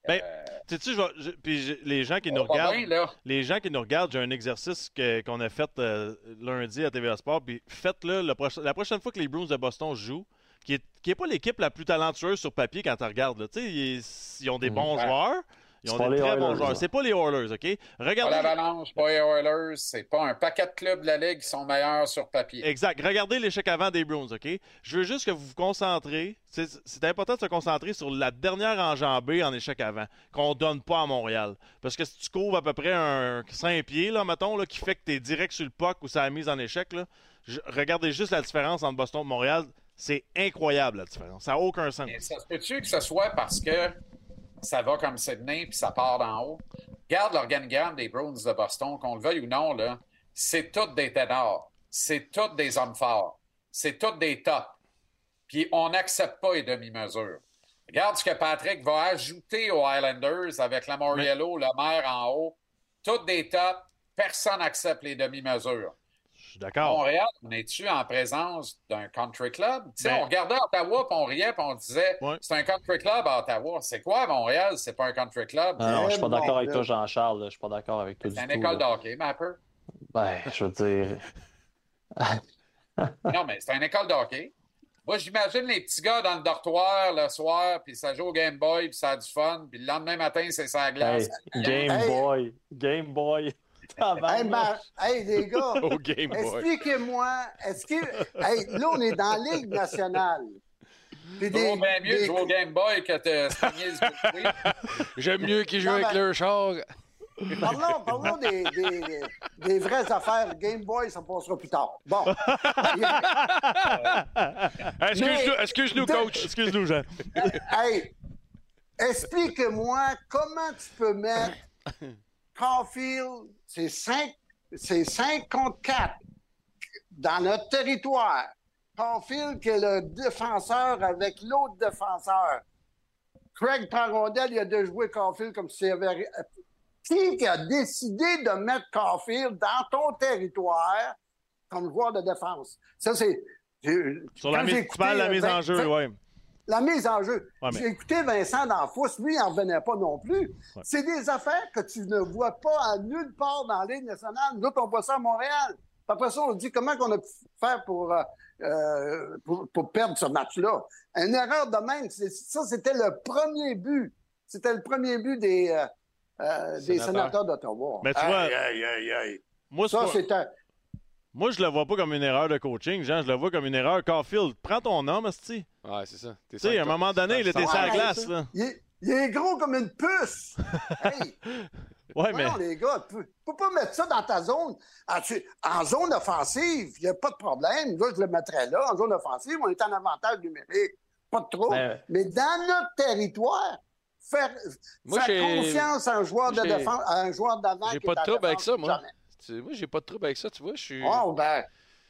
Ben, Euh, Tu sais, puis les gens qui nous regardent, bien, les gens qui nous regardent, j'ai un exercice que- qu'on a fait euh, lundi à TVA Sport. Puis faites-le la prochaine fois que les Bruins de Boston jouent, qui est, qui est pas l'équipe la plus talentueuse sur papier quand tu regardes. là. Tu sais, ils, ils ont des bons Ouais. joueurs. Ils C'est ont pas des les très bons Oilers, joueurs. C'est pas les Oilers, OK? Pas Regardez. l'Avalanche, pas les Oilers, c'est pas un paquet de clubs de la Ligue qui sont meilleurs sur papier. Exact. Regardez l'échec avant des Bruins, OK? Je veux juste que vous vous concentrez. C'est c'est important de se concentrer sur la dernière enjambée en échec avant, qu'on donne pas à Montréal. Parce que si tu couvres à peu près un 5 pieds, là, mettons, là, qui fait que tu es direct sur le puck ou ça a mise en échec, là, je- regardez juste la différence entre Boston et Montréal. C'est incroyable, la différence. Ça n'a aucun sens. Mais ça se peut-tu que ce soit parce que ça va comme Sydney puis ça part d'en haut? Regarde l'organigramme des Bruins de Boston, qu'on le veuille ou non, là, c'est tous des ténors. C'est tous des hommes forts. C'est tous des tops. Puis on n'accepte pas les demi-mesures. Regarde ce que Patrick va ajouter aux Highlanders avec la Moriello, le maire en haut. Toutes des tops. Personne n'accepte les demi-mesures. Je suis d'accord. Montréal, on est-tu en présence d'un country club? Tu sais, Ben- on regardait Ottawa, puis on riait, puis on disait Ouais. c'est un country club à Ottawa. C'est quoi Montréal? C'est pas un country club? Ah non, je suis pas d'accord avec toi, Jean-Charles. Je suis pas d'accord avec toi c'est du une tout. école là. de hockey, Mapper. Ben, je veux dire. Non, mais c'est une école de hockey. Moi, j'imagine les petits gars dans le dortoir le soir, puis ça joue au Game Boy, puis ça a du fun, puis le lendemain matin, c'est sa glace. Hey, Game Hey. Boy. Game Boy. Hey, ma- hey, les gars, expliquez-moi, est-ce que. Hey, là, on est dans la Ligue nationale. Puis bien mieux de jouer au Game Boy que de. J'aime mieux qu'ils jouent avec mais- leur char. Parlons, parlons des, des- des vraies affaires. Game Boy, ça passera plus tard. Bon. Excuse-nous, excuse-nous, De- coach. Excuse-nous, Jean. hey, explique-moi comment tu peux mettre Caulfield, c'est 5, c'est 5 contre 4 dans notre territoire. Caulfield qui est le défenseur avec l'autre défenseur. Craig Parondel, il a de jouer Caulfield comme si avait... Qui qui a décidé de mettre Caulfield dans ton territoire comme joueur de défense? Ça, c'est... Sur la tu parles de la écouté, mise en euh, jeu, ouais. La mise en jeu. Ouais, mais- J'ai écouté Vincent D'Anfous, lui, il n'en revenait pas non plus. Ouais. C'est des affaires que tu ne vois pas à nulle part dans la Ligue nationale. Nous autres, on voit ça à Montréal. Après ça, on se dit comment qu'on a pu faire pour, euh, euh, pour, pour perdre ce match-là? Une erreur de même. c'est- Ça, c'était le premier but. C'était le premier but des, euh, des Sénateurs. sénateurs d'Ottawa. Mais tu vois- Aïe, aïe, aïe. Moi, Ça, c'est un... moi, je le vois pas comme une erreur de coaching, Jean. Je le vois comme une erreur. Caulfield, prends ton homme, esti. Ouais, c'est ça. Tu sais, à un moment donné, il était ça- sur la glace, là. Il est, il est gros comme une puce. hey, Ouais, mais. Non, les gars, tu peux, pas mettre ça dans ta zone. En, tu- en zone offensive, il n'y a pas de problème. Là, je le mettrais là. En zone offensive, on est en avantage numérique. Pas de trop. Ben, Mais dans notre territoire, faire, Moi, faire j'ai- confiance à un joueur de défense, à un joueur d'avant. J'ai pas de trouble avec ça, moi. jamais. Moi, j'ai pas de trouble avec ça, tu vois. Je suis. Oh, ben,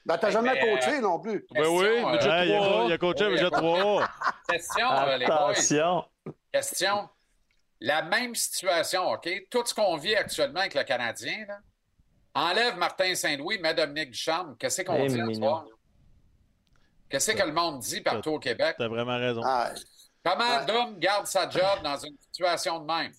ben t'as jamais Mais, coaché non plus. Ben oui, mais euh, j'ai Ouais, il, a, trois. il a coaché Oui, Jet 3. Question, euh, les boys. Question. La même situation, OK? Tout ce qu'on vit actuellement avec le Canadien, là, enlève Martin Saint-Louis, met Dominique Ducharme. Qu'est-ce qu'on Eh, dit soir? Qu'est-ce que le monde dit partout au Québec? T'as vraiment raison. Ah, Comment Ouais. Dom garde sa job dans une situation de même?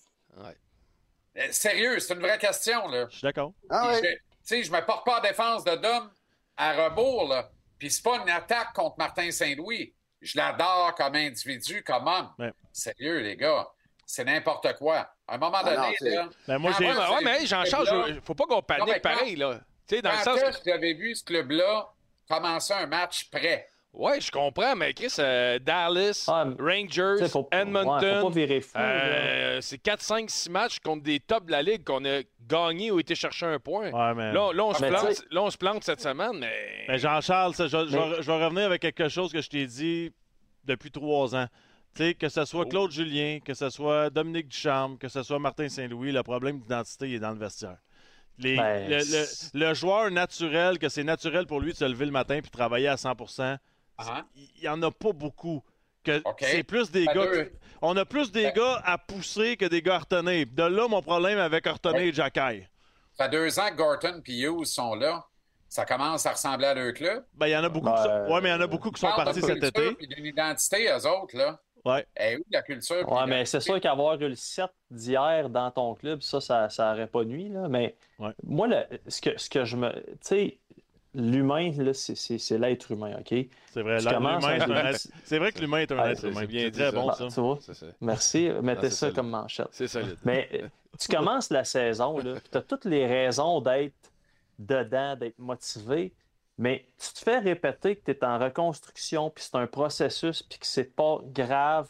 Ouais. Euh, Sérieux, c'est une vraie question, là. Je suis d'accord. ah Tu sais, je me porte pas en défense de Dom à rebours, là. Puis c'est pas une attaque contre Martin Saint-Louis. Je l'adore comme individu, comme homme. Ouais. Sérieux, les gars. C'est n'importe quoi. À un moment Ah non, donné, là, Ben, moi, j'ai. Ouais, ouais, mais, ouais, mais hey, Jean-Charles, Là- je- faut pas qu'on panique quand- pareil, là. Tu sais, dans le sens. est-ce que vous avez vu ce club-là commencer un match prêt? Ouais, je comprends, mais Chris, euh, Dallas, Ah, mais- Rangers, faut, Edmonton. euh, c'est 4, 5, 6 matchs contre des tops de la ligue qu'on a gagné ou été chercher un point. Ouais, mais. Là, là, on se plante, tu sais- là, on se plante cette semaine, mais. Mais Jean-Charles, je, je Mais- vais, je vais revenir avec quelque chose que je t'ai dit depuis trois ans. Tu sais, que ce soit Oh. Claude Julien, que ce soit Dominique Ducharme, que ce soit Martin Saint-Louis, le problème d'identité est dans le vestiaire. Les- Ben, le, le- c'est- le joueur naturel, que c'est naturel pour lui de se lever le matin puis travailler à 100 Ah. Il n'y en a pas beaucoup. C'est plus des Ben, gars. On a plus des Ben- gars à pousser que des gars à retenir. De là, mon problème avec Hortonnet et Jacky. Ça fait deux ans que Gorton et Hughes sont là. Ça commence à ressembler à leur club. Ben, il y en a beaucoup. Ben, qui sont... Ouais, mais il y en a beaucoup qui sont partis cet été. puis d'une identité, eux autres, là. Ouais. Eh oui, la culture. Ouais, mais c'est sûr qu'avoir eu le 7 d'hier dans ton club, ça, ça, ça aurait pas nuit. Là. Mais Ouais. moi, le- ce, que, ce que je me. Tu sais, l'humain, là, c'est- l'être humain, OK? C'est vrai. C'est vrai que l'humain est un Ouais, être c'est- humain. c'est bien C'est dit, très ça. bon, Bah, ça. tu vois? C'est ça. Merci. Mettez c'est ça solide. comme manchette. C'est solide. Mais euh, tu commences la saison, tu as toutes les raisons d'être dedans, d'être motivé, mais tu te fais répéter que tu es en reconstruction, puis c'est un processus, puis que c'est pas grave.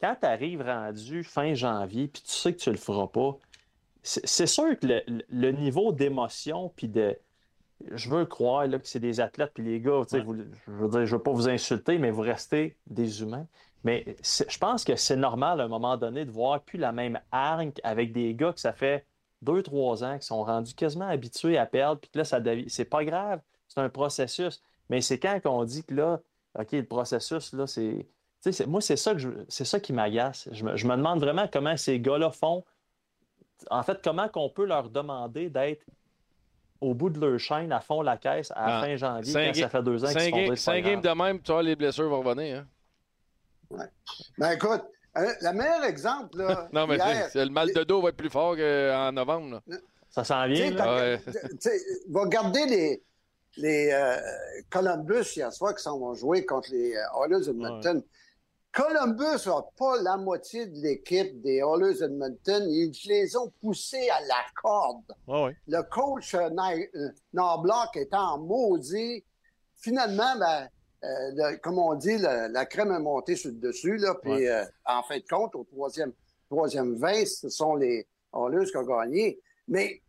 Quand tu arrives rendu fin janvier, puis tu sais que tu le feras pas, c'est c'est sûr que le, le niveau d'émotion, puis de. Je veux croire là, que c'est des athlètes, puis les gars, Ouais. vous- je veux dire, je veux pas vous insulter, mais vous restez des humains. Mais je pense que c'est normal à un moment donné de voir plus la même hargne avec des gars que ça fait deux, trois ans qui sont rendus quasiment habitués à perdre, puis que là, ça. C'est pas grave, c'est un processus. Mais c'est quand qu'on dit que là, OK, le processus, là, c'est. moi, c'est ça, que je- c'est ça qui m'agace. Je me, je me demande vraiment comment ces gars-là font. En fait, comment qu'on peut leur demander d'être au bout de leur chaîne à fond la caisse à la Ah, fin janvier, quand ça fait deux ans qu'ils dire ga- cinq games de même, tu vois, les blessures vont revenir. Hein? Ben écoute, euh, le meilleur exemple, là, Non, mais hier, c'est- c'est- le mal de dos va être plus fort qu'en novembre. là. Ça s'en vient, là. Ouais. va garder les... les euh, Columbus hier soir qui s'en vont jouer contre les euh, Oilers Edmonton. Columbus n'a pas la moitié de l'équipe des Oilers Edmonton. Ils les ont poussés à la corde. Ouais, Le coach euh, Ni- euh, en maudit. Finalement, ben, euh, le- comme on dit, le- la crème est montée sur le dessus. Là, puis, Ouais. euh, en fin de compte, au troisième, troisième 20, ce sont les Oilers qui ont gagné. Mais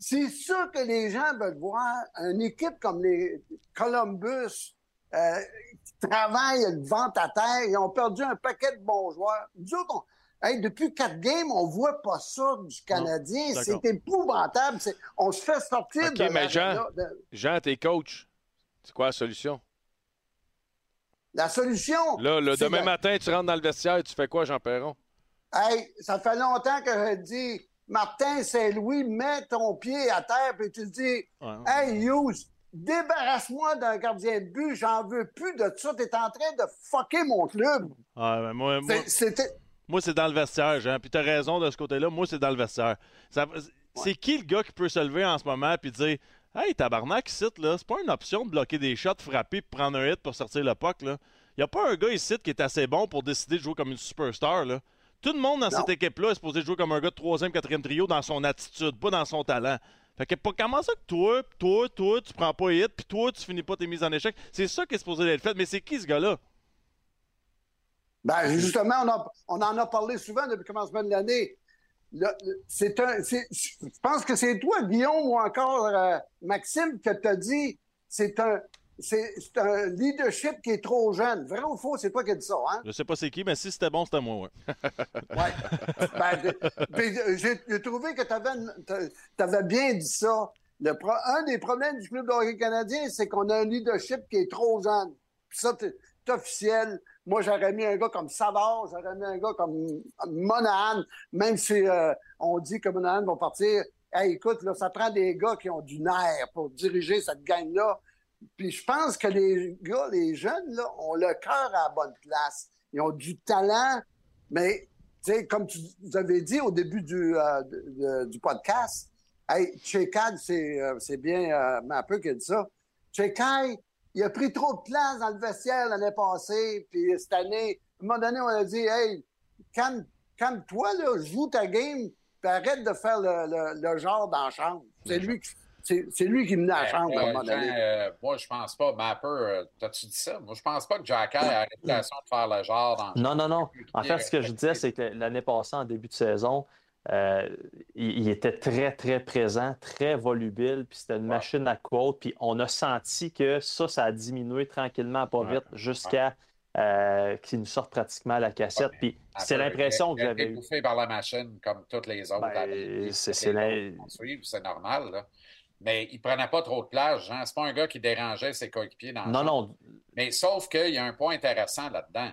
c'est sûr que les gens veulent voir une équipe comme les Columbus euh, qui travaillent le ventre à terre. Ils ont perdu un paquet de bons joueurs. Nous autres, on- hey, depuis quatre games, on voit pas ça du Canadien. C'est épouvantable. On se fait sortir OK, de mais la- Jean- de- Jean, t'es coach. C'est quoi la solution? La solution. Là, le demain de- matin, tu rentres dans le vestiaire, tu fais quoi, Jean Perron? Hey, ça fait longtemps que je dis, Martin Saint-Louis, mets ton pied à terre, puis tu dis, ouais. Hey, Hughes, débarrasse-moi d'un gardien de but, j'en veux plus de ça, t'es en train de fucker mon club. Ouais, mais moi, moi, C'est- C'était. moi, c'est dans le vestiaire, Jean. Puis t'as raison de ce côté-là. Moi, c'est dans le vestiaire. Ça- C'est qui le gars qui peut se lever en ce moment puis dire Hey, tabarnak, ici, là, c'est pas une option de bloquer des shots, frapper puis prendre un hit pour sortir le puck, là. Y a pas un gars ici qui est assez bon pour décider de jouer comme une superstar, là. Tout le monde dans Non. cette équipe-là est supposé jouer comme un gars de troisième, quatrième trio dans son attitude, pas dans son talent. Fait que comment ça que toi, toi, toi, tu prends pas hit, puis toi, tu finis pas tes mises en échec? C'est ça qui est supposé être fait. Mais c'est qui ce gars-là? Ben, justement, on, a- on en a parlé souvent depuis le commencement de l'année. C'est un. Je pense que c'est toi, Guillaume, ou encore euh, Maxime, que t'as dit c'est un. C'est un leadership qui est trop jeune. Vrai ou faux, c'est toi qui as dit ça, hein? Je sais pas c'est qui, mais si c'était bon, c'était moi, ouais. Ouais. Ben, j'ai trouvé que tu avais bien dit ça. Le pro- un des problèmes du club de hockey canadien, c'est qu'on a un leadership qui est trop jeune. Puis ça, c'est c'est officiel. Moi, j'aurais mis un gars comme Savard, j'aurais mis un gars comme Monahan, même si euh, on dit que Monahan va partir. Hey, écoute, là, ça prend des gars qui ont du nerf pour diriger cette gang-là. Puis je pense que les gars, les jeunes, là, ont le cœur à la bonne place. Ils ont du talent, mais tu sais, comme tu, vous avez dit au début du, euh, de- de- du podcast, hey, Chekad, c'est euh, c'est bien euh, Mappeux qui a dit ça. Chekad, il a pris trop de place dans le vestiaire l'année passée, puis cette année, à un moment donné, on a dit, hey, calme- calme-toi, là, joue ta game, puis arrête de faire le, le- le genre dans la chambre. C'est lui, qui- c'est lui qui menait la chambre à un Euh, moment donné. euh, moi, je pense pas. Mapper, euh, t'as-tu dit ça? Moi, je pense pas que Jack a la réputation de faire le genre dans Non, non, non. En fait, ce que je disais, c'est que l'année passée, en début de saison, euh, il, il était très, très présent, très volubile, puis c'était une Ouais. machine à quote. Puis on a senti que ça, ça a diminué tranquillement, pas Ouais. vite, jusqu'à euh, qu'il nous sorte pratiquement la cassette. Ouais. C'est l'impression que il a j'avais été eue. bouffé par la machine comme toutes les autres. Ben, C'est normal. Là. Mais il prenait pas trop de place, Jean. C'est pas un gars qui dérangeait ses coéquipiers dans le Non, champ. non. Mais sauf qu'il y a un point intéressant là-dedans.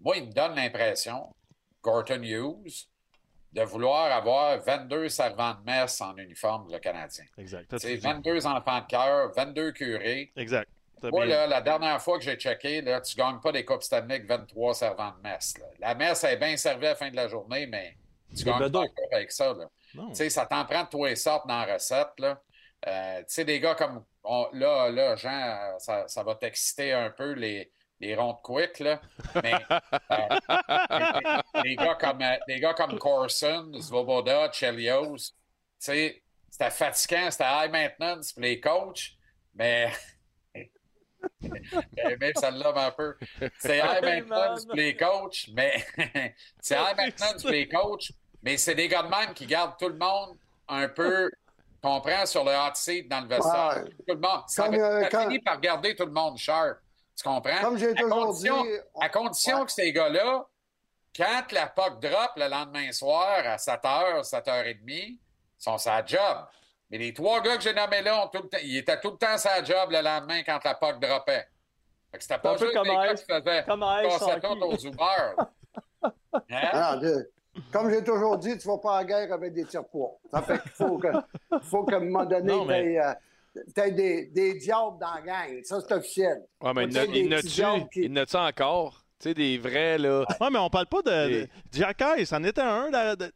Moi, il me donne l'impression, Gorton Hughes, de vouloir avoir 22 servants de messe en uniforme, le Canadien. Exact. C'est dit. 22 enfants de cœur, 22 curés. Exact. Moi, là, la dernière fois que j'ai checké, là, tu ne gagnes pas des Coupes Stanley avec 23 servants de messe. là. La messe est bien servie à la fin de la journée, mais tu gagnes pas avec ça. Là. Non. Tu sais, ça t'en prend de tous les sortes dans la recette. Là. Euh, tu sais, des gars comme. on- là, là, Jean, euh, ça, ça va t'exciter un peu les, les ronds de quick, là. Mais euh, des, des gars comme, des gars comme Corson, Svoboda, Chelios, tu sais, c'était fatigant, c'était high maintenance pour les coachs, mais. J'ai aimé celle-là un peu. C'est high maintenance pour les coachs, mais c'est high maintenance pour les coachs, mais c'est des gars de même qui gardent tout le monde un peu, comprends, sur le hot seat dans le vestiaire. Ouais. Tout le monde. Ça, Comme, va- euh, ça quand- finit par garder tout le monde sharp. Tu comprends? Comme j'ai À toujours dit. condition- on- À condition Ouais. que ces gars-là, quand la puck drop le lendemain soir à 7h, 7h30, sont sa job. Mais les trois gars que j'ai nommés là, ont tout le temps, ils étaient tout le temps sa job le lendemain quand la puck droppait. Fait que c'était pas un peu juste comme les gars qui faisaient comme hockey. tout aux Uber. Hein? Comme j'ai toujours dit, tu ne vas pas en guerre avec des tire-poids. Ça fait qu'il faut que, faut qu'à un moment donné, Non, mais- tu aies des, des diables dans la gang. Ça, c'est officiel. Ouais, mais Tu sais, il des y en petits a-tu diables qui- il y en a-tu encore? Tu sais, des vrais, là. Ouais, mais on parle pas de. Et- de... Jacky, c'en était un. de-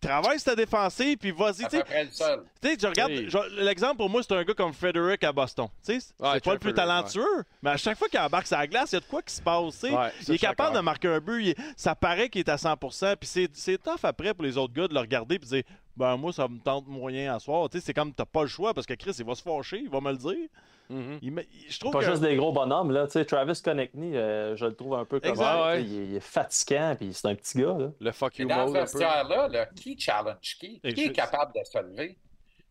travaille ta défensive, puis vas-y. Tu sais. peu près le seul. Tu sais, je regarde, l'exemple pour moi, c'est un gars comme Frederick à Boston. Tu sais, c'est Ouais, pas le plus Frederick, talentueux, mais à chaque fois qu'il embarque sur la glace, il y a de quoi qui se passe. Ouais, il est capable de marquer un but, il ça paraît qu'il est à 100%, puis c'est, c'est tough après pour les autres gars de le regarder et de dire Ben, moi, ça me tente moyen à soir. Tu sais, c'est comme t'as pas le choix parce que Chris, il va se fâcher, il va me le dire. Mhm. Il je trouve Pas que. juste des gros bonhommes, là. Tu sais, Travis Connectney, euh, je le trouve un peu comme Exact, ça. ouais. Il, est- il est fatigant, puis c'est un petit gars, là. Le fuck Et you dans mode ce un peu. vestiaire-là, là, qui challenge qui? Et Qui je- est capable de se lever?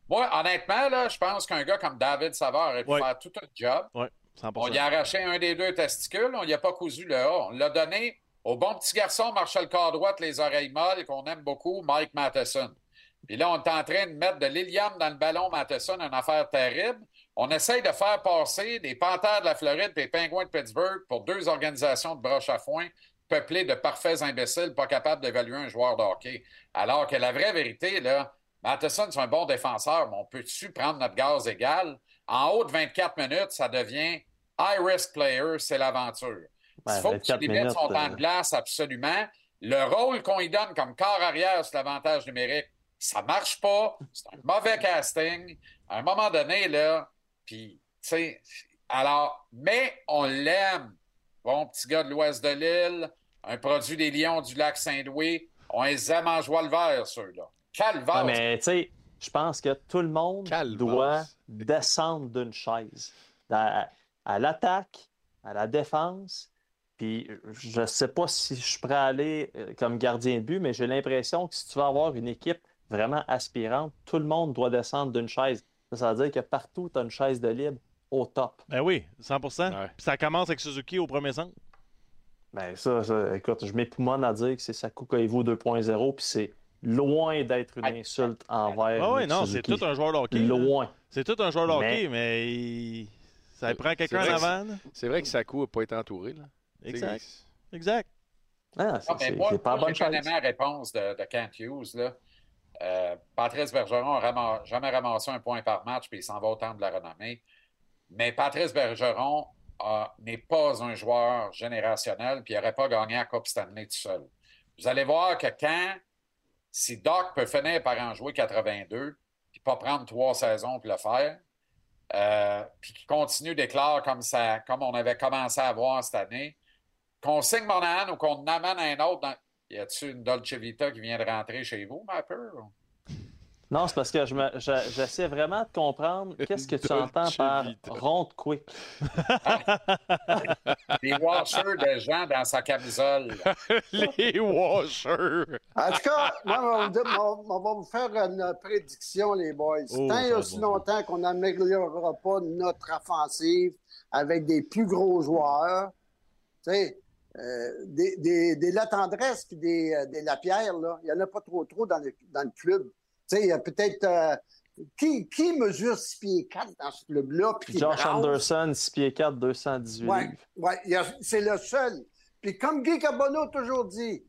Moi, honnêtement, là, je pense qu'un gars comme David Savard aurait pu Ouais. faire tout un job. Ouais, 100%. On y a arraché un des deux testicules, on n'y a pas cousu le A. On l'a donné au bon petit garçon Marshall Cardroite, les oreilles molles, qu'on aime beaucoup, Mike Matheson. Puis là, on est en train de mettre de l'hélium dans le ballon Matheson, une affaire terrible. On essaye de faire passer des Panthères de la Floride et des Pingouins de Pittsburgh pour deux organisations de broche à foin peuplées de parfaits imbéciles pas capables d'évaluer un joueur de hockey. Alors que la vraie vérité, là, Matheson, c'est un bon défenseur, mais on peut-tu prendre notre gaz égal? En haut de 24 minutes, ça devient high risk player, c'est l'aventure. Il faut que tu 24 limites son temps euh. de glace absolument. Le rôle qu'on lui donne comme corps arrière sur l'avantage numérique, ça marche pas. C'est un mauvais casting. À un moment donné, là, puis, tu sais, alors, mais on l'aime. Bon, petit gars de l'ouest de l'île, un produit des Lions du lac Saint-Louis. On les aime en joie le vert, ceux-là. Calvaire. Mais tu sais, je pense que tout le monde doit descendre d'une chaise. À, à l'attaque, à la défense. Puis je sais pas si je suis prêt à aller euh, comme gardien de but, mais j'ai l'impression que si tu veux avoir une équipe vraiment aspirante, tout le monde doit descendre d'une chaise. Ça, veut dire que partout, tu as une chaise de libre au top. Ben oui, 100%. Ouais. Puis ça commence avec Suzuki au premier centre. Ben ça, ça, écoute, je m'époumonne à dire que c'est Saku Koivu 2.0, puis c'est loin d'être une insulte envers Ah oui, non, c'est tout un joueur de hockey. Loin. C'est tout un joueur de Mais- hockey, mais il- ça prend quelqu'un en avant. C'est vrai que Saku n'a pas été entouré. Là. Exact. Exact. Ah, c'est Ah, c'est pas bonne chaise. aimé la réponse de, de Kent Hughes. Là. Euh, Patrice Bergeron n'a jamais ramassé un point par match, puis il s'en va au de la renommée. Mais Patrice Bergeron n'est pas un joueur générationnel, puis il n'aurait pas gagné la Coupe Stanley tout seul. Vous allez voir que quand, si Doc peut finir par en jouer 82, puis pas prendre trois saisons pour le faire, euh, puis qu'il continue d'éclore comme, ça, comme on avait commencé à voir cette année, qu'on signe Monahan ou qu'on amène un autre dans... Y a-tu une Dolce Vita qui vient de rentrer chez vous, ma peur? Non, c'est parce que je me- je- j'essaie vraiment de comprendre qu'est-ce que tu entends par ronde quick. Des washers de gens dans sa camisole. Les washers. En tout cas, moi, on va, vous dire- on- on va vous faire une prédiction, les boys. Oh, Tant et aussi longtemps qu'on n'améliorera pas notre offensive avec des plus gros joueurs, tu sais, euh, des, des, des Latendresse puis des, euh, des Lapierre, là, il n'y en a pas trop trop dans le, dans le club. Tu sais, il y a peut-être... euh, qui, qui mesure 6 pieds 4 dans ce club-là? Josh? Anderson, 6 pieds 4, 218 Ouais, ouais, c'est le seul. Puis comme Guy Carbonneau a toujours dit,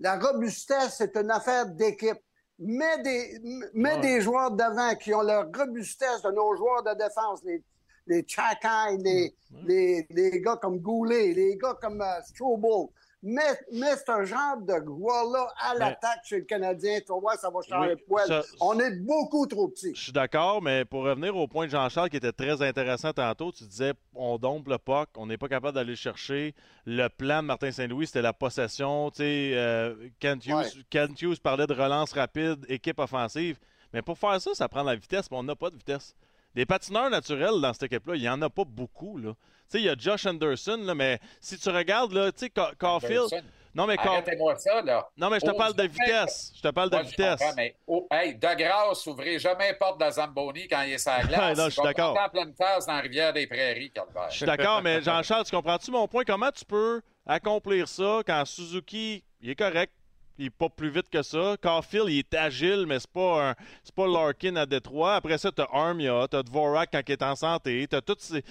la robustesse, c'est une affaire d'équipe. Mets des, mets Ouais. des joueurs devant qui ont la robustesse de nos joueurs de défense, les, les Chakai, les, les, les gars comme Goulet, les gars comme euh, Strobel. Mets, mets ce genre de joueurs-là à Mais- l'attaque chez le Canadien. Tu vas voir, ça va changer Oui, poil. ça- On est beaucoup trop petits. Je suis d'accord, mais pour revenir au point de Jean-Charles qui était très intéressant tantôt, tu disais on dompe le puck, on n'est pas capable d'aller le chercher. Le plan de Martin Saint-Louis, c'était la possession. Tu sais, euh, Kent, Hughes, Ouais. Kent Hughes parlait de relance rapide, équipe offensive. Mais pour faire ça, ça prend de la vitesse, mais on n'a pas de vitesse. Des patineurs naturels dans cette équipe-là, il n'y en a pas beaucoup. Là. Tu sais, il y a Josh Anderson, là, mais si tu regardes, là, tu sais, Ca- Caulfield. Anderson. Non, mais, Ca- Arrêtez-moi ça, là. non, mais je te parle de vitesse. Je te parle de Moi, vitesse. mais oh, hey, de grâce, ouvrez jamais la porte de Zamboni quand il est sur la glace. Non, je suis d'accord. monter en pleine phase dans la rivière des Prairies, Calvaire. Je suis d'accord, mais Jean-Charles, tu comprends-tu mon point? Comment tu peux accomplir ça quand Suzuki, il est correct, il est pas plus vite que ça. Caulfield, il est agile, mais c'est pas un, c'est pas Larkin à Détroit. Après ça, t'as Armia, t'as Dvorak quand il est en santé, t'as toutes ces...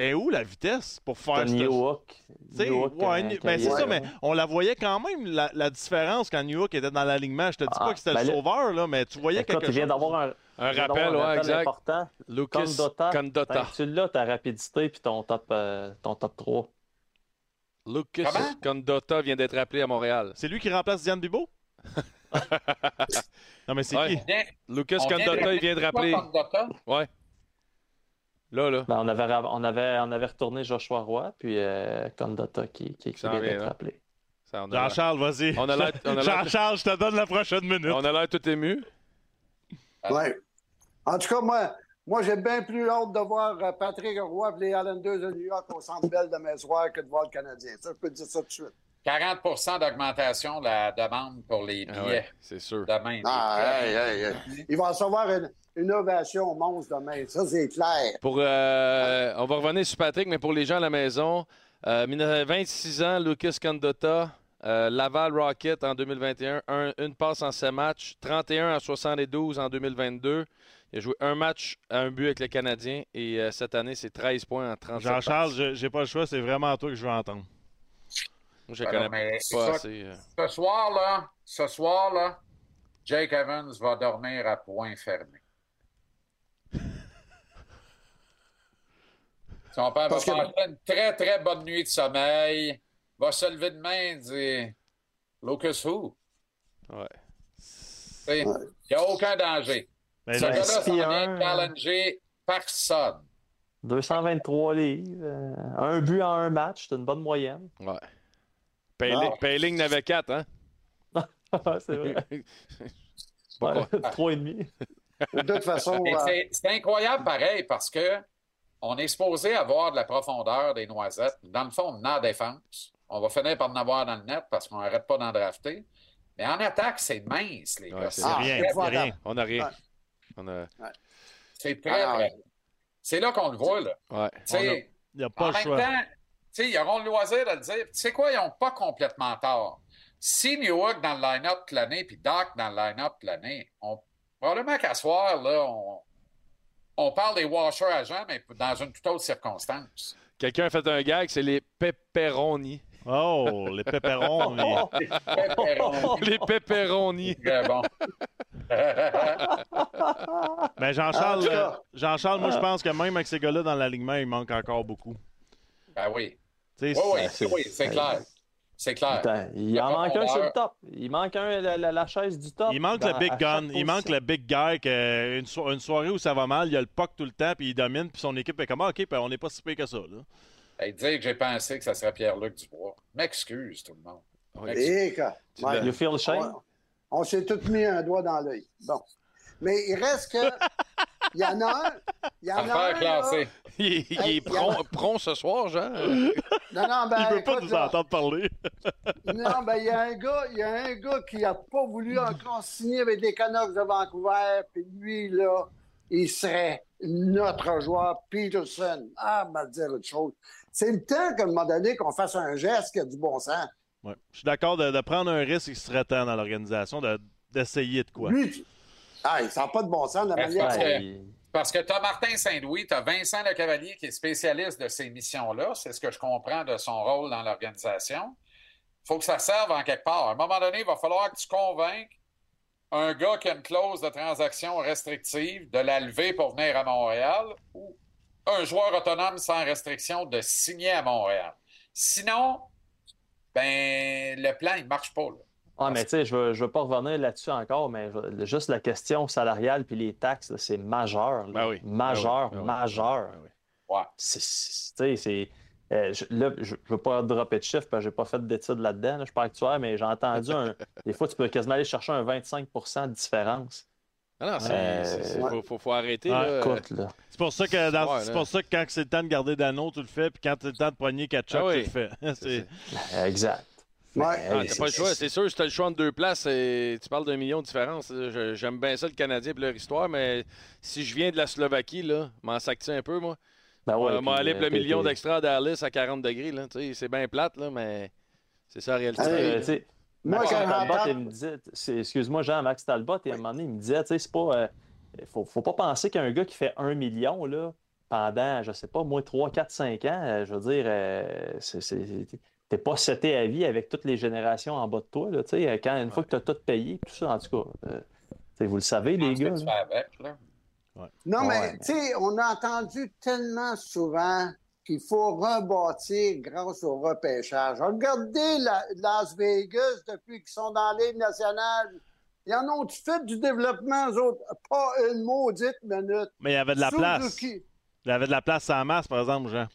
Et où la vitesse pour faire. Tu sais, Newhook, ouais, quand- New- ben, c'est est ça, mais on la voyait quand même, la, la différence quand New York était dans l'alignement. Je te dis Ah, pas que c'était ben le sauveur, là, mais tu voyais Écoute, quelque vient chose. d'avoir un, Un rappel, un ouais, exact. important. Lucas Condota. Condota. Tu l'as, ta rapidité puis ton top, euh, ton top 3. Lucas Comment? Condota vient d'être appelé à Montréal. C'est lui qui remplace Diane Bibo? Non, mais c'est Ouais. qui? Lucas Condotta, il vient de rappeler. Condotta? Ouais. Là, là. Ben, on, avait, on, avait, on avait retourné Joshua Roy, puis euh, Condotta qui, qui, vient d'être hein. rappelé. Ça, on a l'air- Jean-Charles, vas-y. Jean-Charles, je te donne la prochaine minute. on a l'air tout ému. Ouais. En tout cas, moi, moi j'ai bien plus hâte de voir euh, Patrick Roy et les Islanders de New York au Centre Bell demain soir que de voir le Canadien. Ça, je peux te dire ça tout de suite. 40% d'augmentation de la demande pour les Ah billets ouais, c'est sûr. demain. Ah, hey, hey, hey. Il va recevoir une, une ovation monstre demain. Ça, c'est clair. Pour, euh, on va revenir sur Patrick, mais pour les gens à la maison, euh, 26 ans, Lucas Condotta, euh, Laval Rocket en 2021, un- une passe en 7 matchs, 31 en 72 en 2022. Il a joué un match à un but avec le Canadien et euh, cette année, c'est 13 points en 37 Jean-Charles, j'ai pas le choix, c'est vraiment toi que je veux entendre. Moi, je Ben connais pas ça. assez. euh. Ce soir, là, ce soir, là, Jake Evans va dormir à point fermé. Son père va que- passer une très, très bonne nuit de sommeil. Va se lever demain et dire Lucas who? Ouais. Il n'y a aucun danger. Mais Ce là, gars-là s'en challenger personne. 223 livres, euh, un but en un match, c'est une bonne moyenne. Ouais. Payling, Ah. Payling n'avait 4, hein? c'est vrai. Pourquoi? Ouais, Trois et demi. De toute façon, Mais euh, c'est- C'est incroyable pareil parce que on est supposé avoir de la profondeur des noisettes. Dans le fond, on a en défense. On va finir par en avoir dans le net parce qu'on n'arrête pas d'en drafter. Mais en attaque, c'est mince, les Ouais, gars. c'est Ah, rien, c'est c'est rien. On n'a rien. Ouais. On a... C'est très, Ah, très- C'est là qu'on le voit, là. Ouais. Il n'y a en pas le même choix. temps, tu sais, ils auront le loisir de le dire. Tu sais quoi, ils n'ont pas complètement tort. Si Newhook dans le line-up toute l'année, puis Doc dans le line-up toute l'année, on... probablement qu'à soir, là, on... on parle des washers agents, mais dans une toute autre circonstance. Quelqu'un a fait un gag, c'est les pepperoni. Oh, les pépérons. mais- Les pepperoni. Très bon. Ben Jean-Charles, euh, Jean-Charles, moi je pense que même avec ces gars-là dans l'alignement, il manque encore beaucoup. ben oui. Oui, oui, Ben, c'est- oui, c'est clair. C'est clair. Attends, il en manque un sur le top. Il manque un, la, la- la chaise du top. Il manque dans- le big à gun. Il manque le big guy. Que une, so- une soirée où ça va mal, il y a le puck tout le temps, puis il domine, puis son équipe est comme Ah, OK, ben, on n'est pas si pire que ça. Là. Hey, dire que j'ai pensé que ça serait Pierre-Luc Dubois. M'excuse, tout le monde. Ouais. et Tu ouais. You feel shame? on, on s'est tous mis un doigt dans l'œil. Bon. Mais il reste que. Il y en a un. Il y en a un. Il, classée. il Hey, est prompt, prompt ce soir, Jean. Non, non, ben, il veut pas nous entendre parler. Non, ben, il y a un gars, il y a un gars qui n'a pas voulu encore signer avec les Canucks de Vancouver, puis lui, là, il serait notre joueur, Peterson. Ah, m'a dire autre chose. C'est le temps qu'à un moment donné qu'on fasse un geste qui a du bon sens. Ouais. Je suis d'accord de, de prendre un risque qui serait temps dans l'organisation, de- d'essayer de quoi. Lui, tu- ah, il sent pas de bon sens de la manière. parce que- tu as Martin Saint-Louis, tu as Vincent Lecavalier qui est spécialiste de ces missions-là. C'est ce que je comprends de son rôle dans l'organisation. Il faut que ça serve en quelque part. À un moment donné, il va falloir que tu convainques un gars qui a une clause de transaction restrictive de la lever pour venir à Montréal ou un joueur autonome sans restriction de signer à Montréal. Sinon, ben le plan, il ne marche pas. là. Ah, mais tu sais, je veux, je veux pas revenir là-dessus encore, mais je- juste la question salariale puis les taxes, c'est majeur. là. Ben oui. Majeur, Ben oui. Ben oui. majeur. Ouais. C'est- euh, je- là, je ne veux pas dropper de chiffres parce que j'ai pas fait d'études là-dedans. là, je suis pas actuaire, mais j'ai entendu un. Des fois, tu peux quasiment aller chercher un 25 de différence. Ah non, c'est, Euh, faut, faut, faut arrêter. Ah, là. Écoute, là. C'est pour ça que dans- Ouais, c'est pour ça que quand c'est le temps de garder Dano, tu le fais, puis quand c'est le temps de poigner Ketchup, Ah oui. tu le fais. C'est- C'est- Exact. Ouais. Ah, t'as pas le choix. C'est sûr, si t'as le choix entre deux places, c'est- tu parles d'un million de différence. Je- J'aime bien ça, le Canadien et leur histoire, mais si je viens de la Slovaquie, là, m'en sac un peu, moi? Ben ouais, On euh, pour le puis- million d'extra à Dallas à 40 degrés. là, tu sais, C'est bien plate, là, mais c'est ça la réalité. Euh, sais, Moi, Max quand Talbot, il me disait, c'est- excuse-moi, Jean, Max Talbot, et à un moment donné, il me disait, tu sais, c'est pas. euh, faut, faut pas penser qu'un gars qui fait un million, là, pendant, je sais pas, moins 3, 4, 5 ans, euh, je veux dire, euh, c'est- c'est- t'es pas seté à vie avec toutes les générations en bas de toi, là, tu sais, quand une fois que tu as tout payé, tout ça, en tout cas, euh, vous le savez, les gars. que tu là. fais avec, là? Non, mais tu sais, on a entendu tellement souvent qu'il faut rebâtir grâce au repêchage. Regardez la, Las Vegas depuis qu'ils sont dans Ligue nationale. Ils en ont fait du développement, eux autres? Pas une maudite minute. Mais il y avait de la place. Il y avait de la place en masse, par exemple, Jean.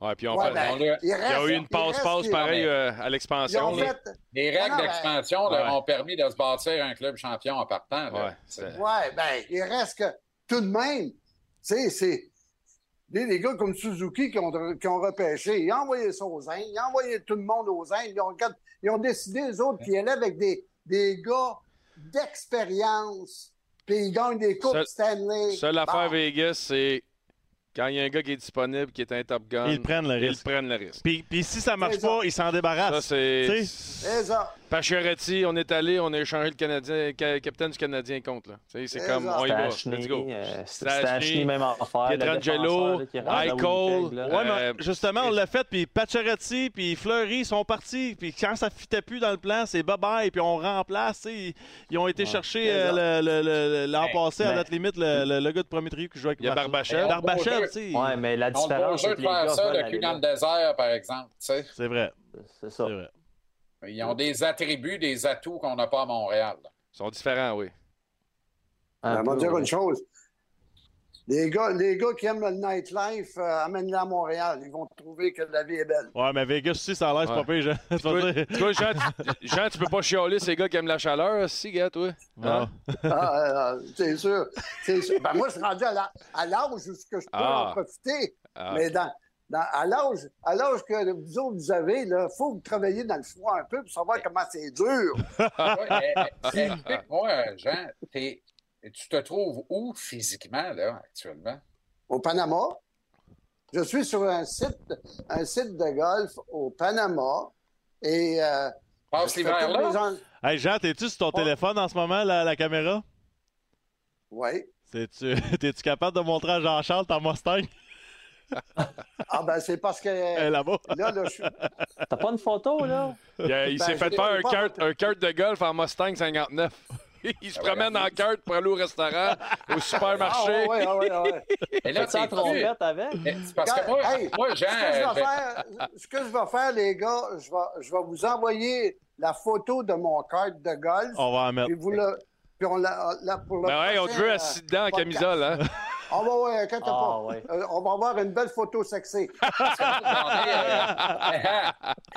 Ouais, puis on Ouais, fait- ben, on- il il y a eu une passe-passe pareil euh, à l'expansion. fait. Les règles ben- d'expansion leur Ouais. ont permis de se bâtir un club champion en partant. c'est- Ouais, ben, il reste que tout de même, tu sais, c'est des, des gars comme Suzuki qui ont, qui ont repêché. Ils ont envoyé ça aux Indes, ils ont envoyé tout le monde aux Indes. Ils ont, regardé- ils ont décidé, eux autres, qu'ils allaient avec des, des gars d'expérience, puis ils gagnent des coupes Seul- Stanley. Seule affaire. Vegas, c'est quand il y a un gars qui est disponible, qui est un top gun, Ils prennent le ils risque. prennent le risque. Puis, puis si ça marche ça. pas, ils s'en Ça, débarrassent. c'est. Tu C'est ça. Pacioretty, on est allé, on a échangé le Canadien, ca- capitaine du Canadien contre. là. Tu sais, C'est C'est comme, on y va. Let's go. euh, Stachny, même affaire. le Pietrangelo, Eichel. Ouais, mais Euh, justement, on l'a fait, puis Pacioretty, puis Fleury sont partis, puis quand ça fitait plus dans le plan, c'est bye-bye, puis on remplace, tu sais, ils, ils ont été chercher euh, le- le- le- l'an Hey, passé, à mais- notre limite, le, le- le gars de premier trio qui jouait avec Il y a Marchand. Barbachev. Barbachev, tu sais, Ouais, mais la On a pas différence, jeu c'est de que les faire gars le cul dans le désert, par exemple. tu sais. c'est vrai, C'est ça. c'est vrai. Ils ont des attributs, des atouts qu'on n'a pas à Montréal. Ils sont différents, oui. Un On va dire ouais. une chose. Les gars, les gars qui aiment le nightlife, euh, amène-les à Montréal. Ils vont trouver que la vie est belle. Ouais, mais Vegas aussi, ça a l'air, c'est pas pire, Jean. Toi, Jean, tu, Jean, tu peux pas chialer ces gars qui aiment la chaleur, si, gars, toi? Hein? Ah. Ah, euh, c'est sûr. C'est sûr. Ben, moi, je suis rendu à l'âge où ce que je peux Ah. en profiter. Ah, Mais dans, dans- à l'âge à l'âge que vous autres vous avez, il faut que vous travailliez dans le froid un peu pour savoir comment c'est dur. Explique-moi, Jean, tu te trouves où physiquement, là, actuellement? Au Panama, je suis sur un site, un site de golf au Panama. Et. Euh, Passe l'hiver là? Hey, Jean, t'es-tu sur ton téléphone en ce moment, la, la caméra? Oui. T'es-tu t'es-tu capable de montrer à Jean-Charles ta Mustang? Ah, ben, c'est parce que. Elle est là-bas. Là, là, je suis. T'as pas une photo, là? Il, Ben, s'est fait faire un montré. un kart de golf en Mustang 59. Il se Ah, promène en kart pour aller au restaurant, au supermarché. ouais, ah, ouais, ah, ouais. Et là, la t'es trompette avec? Eh, c'est Parce que moi, Hey, moi Jean, Ce que, je euh, vais faire, ce que je vais faire, les gars, je vais, je vais vous envoyer la photo de mon carte de golf. On va en mettre. Puis vous le. Puis on la, la- pour le Ben ouais, on te veut euh, assis dedans en podcast. camisole, hein? Ah ouais, ouais, inquiète Ah, pas. ouais. Euh, on va avoir une belle photo sexy.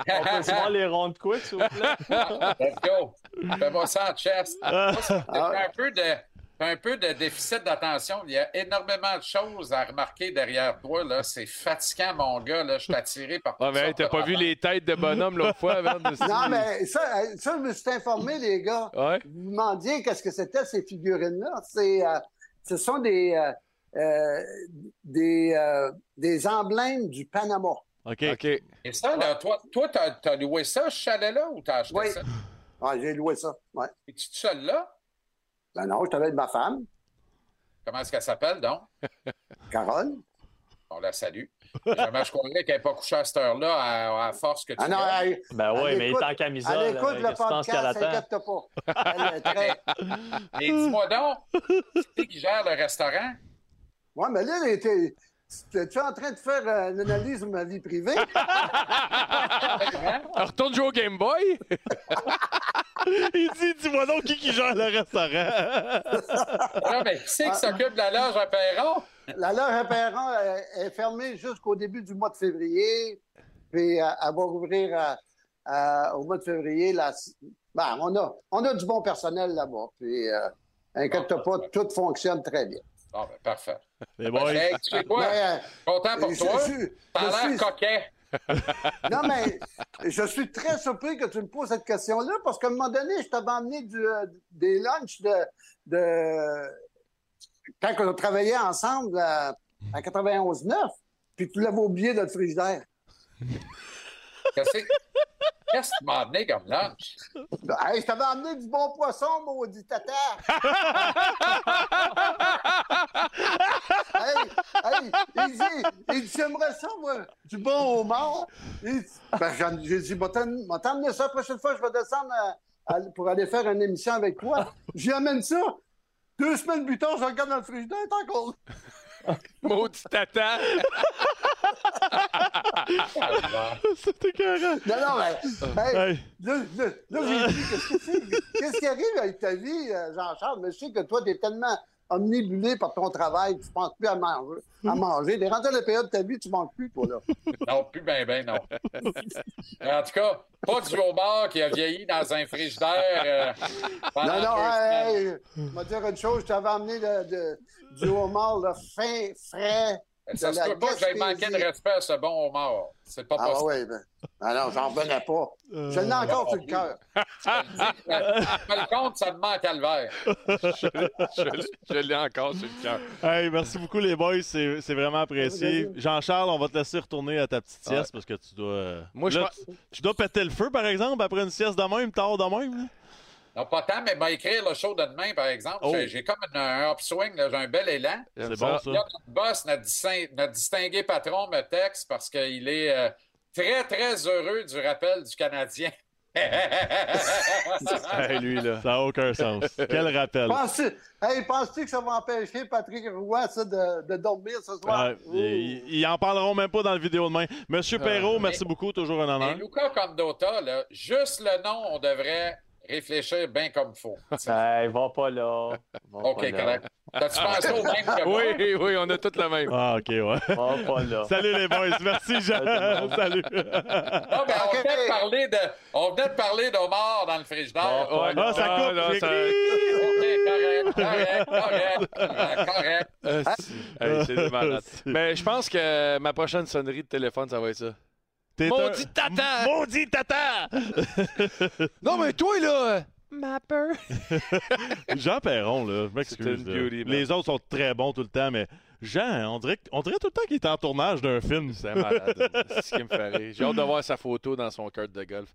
On peut se voir les rondes quick, s'il vous plaît? Let's go. Fais-moi ça en chest. Ah. T'as un peu de. un peu de déficit d'attention. Il y a énormément de choses à remarquer derrière toi. Là. C'est fatigant, mon gars. Là. Je suis attiré par Ah, toutes mais t'as de pas vu les têtes de bonhomme l'autre fois, Van? Non, mais ça, euh, ça, je me suis informé, les gars. Ouais. Vous me demandiez qu'est-ce que c'était ces figurines-là. C'est, euh, ce sont des, euh, euh, des, euh, des emblèmes du Panama. OK. OK. Et ça, là, toi, toi t'as, t'as loué ça, ce chalet-là, ou t'as acheté Oui. ça? Ah, j'ai loué ça. Ouais. Es-tu tout seul là? Ben non, je avec ma femme, Comment est-ce qu'elle s'appelle, donc? Carole. On la salue. Jamais je croirais qu'elle n'est pas couchée à cette heure-là à, à force que tu Ah non, gagnes. elle, Ben oui, Elle mais il écoute- est en camisole. elle écoute là, le qu'est-ce que tu penses qu'elle podcast, attend? inquiète pas. Elle est très... Mais dis-moi donc, c'est qui gère le restaurant? Ouais, mais là, était... Es-tu en train de faire euh, une analyse de ma vie privée? Hein? Alors, retourne jouer au Game Boy? Il dit, dis-moi donc qui qui gère le restaurant. Non, mais qui c'est qui s'occupe de la loge à Perron? La loge à Perron euh, est fermée jusqu'au début du mois de février. Puis euh, elle va rouvrir euh, euh, au mois de février. La... Ben, on, a, on a du bon personnel là-bas. Puis, euh, inquiète pas, tout fonctionne très bien. Bon, ben, parfait. Hey, tu sais quoi? Mais, euh, Content pour je- toi. T'as l'air suis- coquet. Non, mais je suis très surpris que tu me poses cette question-là parce qu'à un moment donné, je t'avais emmené du, euh, des lunchs de, de. Quand on travaillait ensemble euh, en 91-9, puis tu l'avais oublié dans le frigidaire. Qu'est-ce que qu'est-ce que tu m'as amené comme lunch? Hey, je t'avais emmené du bon poisson, maudit tata! hey, hey, il dit, il dit, j'aimerais ça, moi, du bon homard. Il dit, ben, j'en- j'ai dit, m'a t'emmené ça la prochaine fois, je vais descendre à- à- pour aller faire une émission avec toi. J'y amène ça. Deux semaines plus tard, je regarde dans le frigidaire, t'es encore. Maudit tata! C'était carré. Non, non, mais. Hey, Hey. là, là, là, j'ai dit, qu'est-ce qui arrive avec ta vie, euh, Jean-Charles? Mais je sais que toi, t'es tellement omnibulé par ton travail, tu penses plus à manger. À manger. T'es rentré à la période de ta vie, tu manges plus, toi, là. Non, plus ben ben, non. en tout cas, pas du homard qui a vieilli dans un frigidaire euh, pendant Non, non, hey, hey, je vais te dire une chose, je t'avais amené de, de- du homard, là, fin, frais. Ça se peut pas que j'aie manqué de respect à ce bon homard. C'est pas Ah possible. ouais, ben. Ah non, j'en revenais pas. Je l'ai encore sur le cœur. Je me le compte, ça me manque à le verre. je l'ai encore sur le cœur. Hey, merci beaucoup, les boys. C'est c'est vraiment apprécié. Jean-Charles, on va te laisser retourner à ta petite sieste parce que tu dois. euh, Moi, je là, pense- tu, tu dois péter le feu, par exemple, après une sieste de même, tard de même. Non, pas tant, mais m'a écrire le show de demain, par exemple. Oh. J'ai- comme une- un upswing, j'ai un bel élan. C'est bon, ça. Là, notre boss, notre, distin- notre distingué patron me texte parce qu'il est euh, très, très heureux du rappel du Canadien. Hey, lui, là. Ça n'a aucun sens. Quel rappel. Penses-tu hey, penses-tu que ça va empêcher Patrick Roy ça, de, de dormir ce soir? Ils, ils en parleront même pas dans le vidéo demain. Monsieur Perrault, mais- merci beaucoup, toujours un Et honneur. Luca Condota, là, juste le nom, on devrait réfléchir bien comme il faut. Hey, va pas là. Va OK, pas correct. T'as-tu pensé au même que moi? Oui, oui, on a toutes la même. Ah, ok, ouais. Va pas là. Salut les boys, merci Jean. Salut. Non, mais on venait de parler de, on venait de parler d'Omar dans le frigidaire. Ah, ça non, coupe. non, ça-. OK, correct, correct, correct, correct. Euh. Hey, c'est des malades. Mais je pense que ma prochaine sonnerie de téléphone, ça va être ça. T'es Maudit un- tata! Maudit tata! Non, mais toi, là! Ma peur! Jean Perron, là, je m'excuse. Les autres sont très bons tout le temps, mais Jean, on dirait, on dirait tout le temps qu'il est en tournage d'un film. C'est malade. C'est ce qui me rire. J'ai hâte de voir sa photo dans son cart de golf.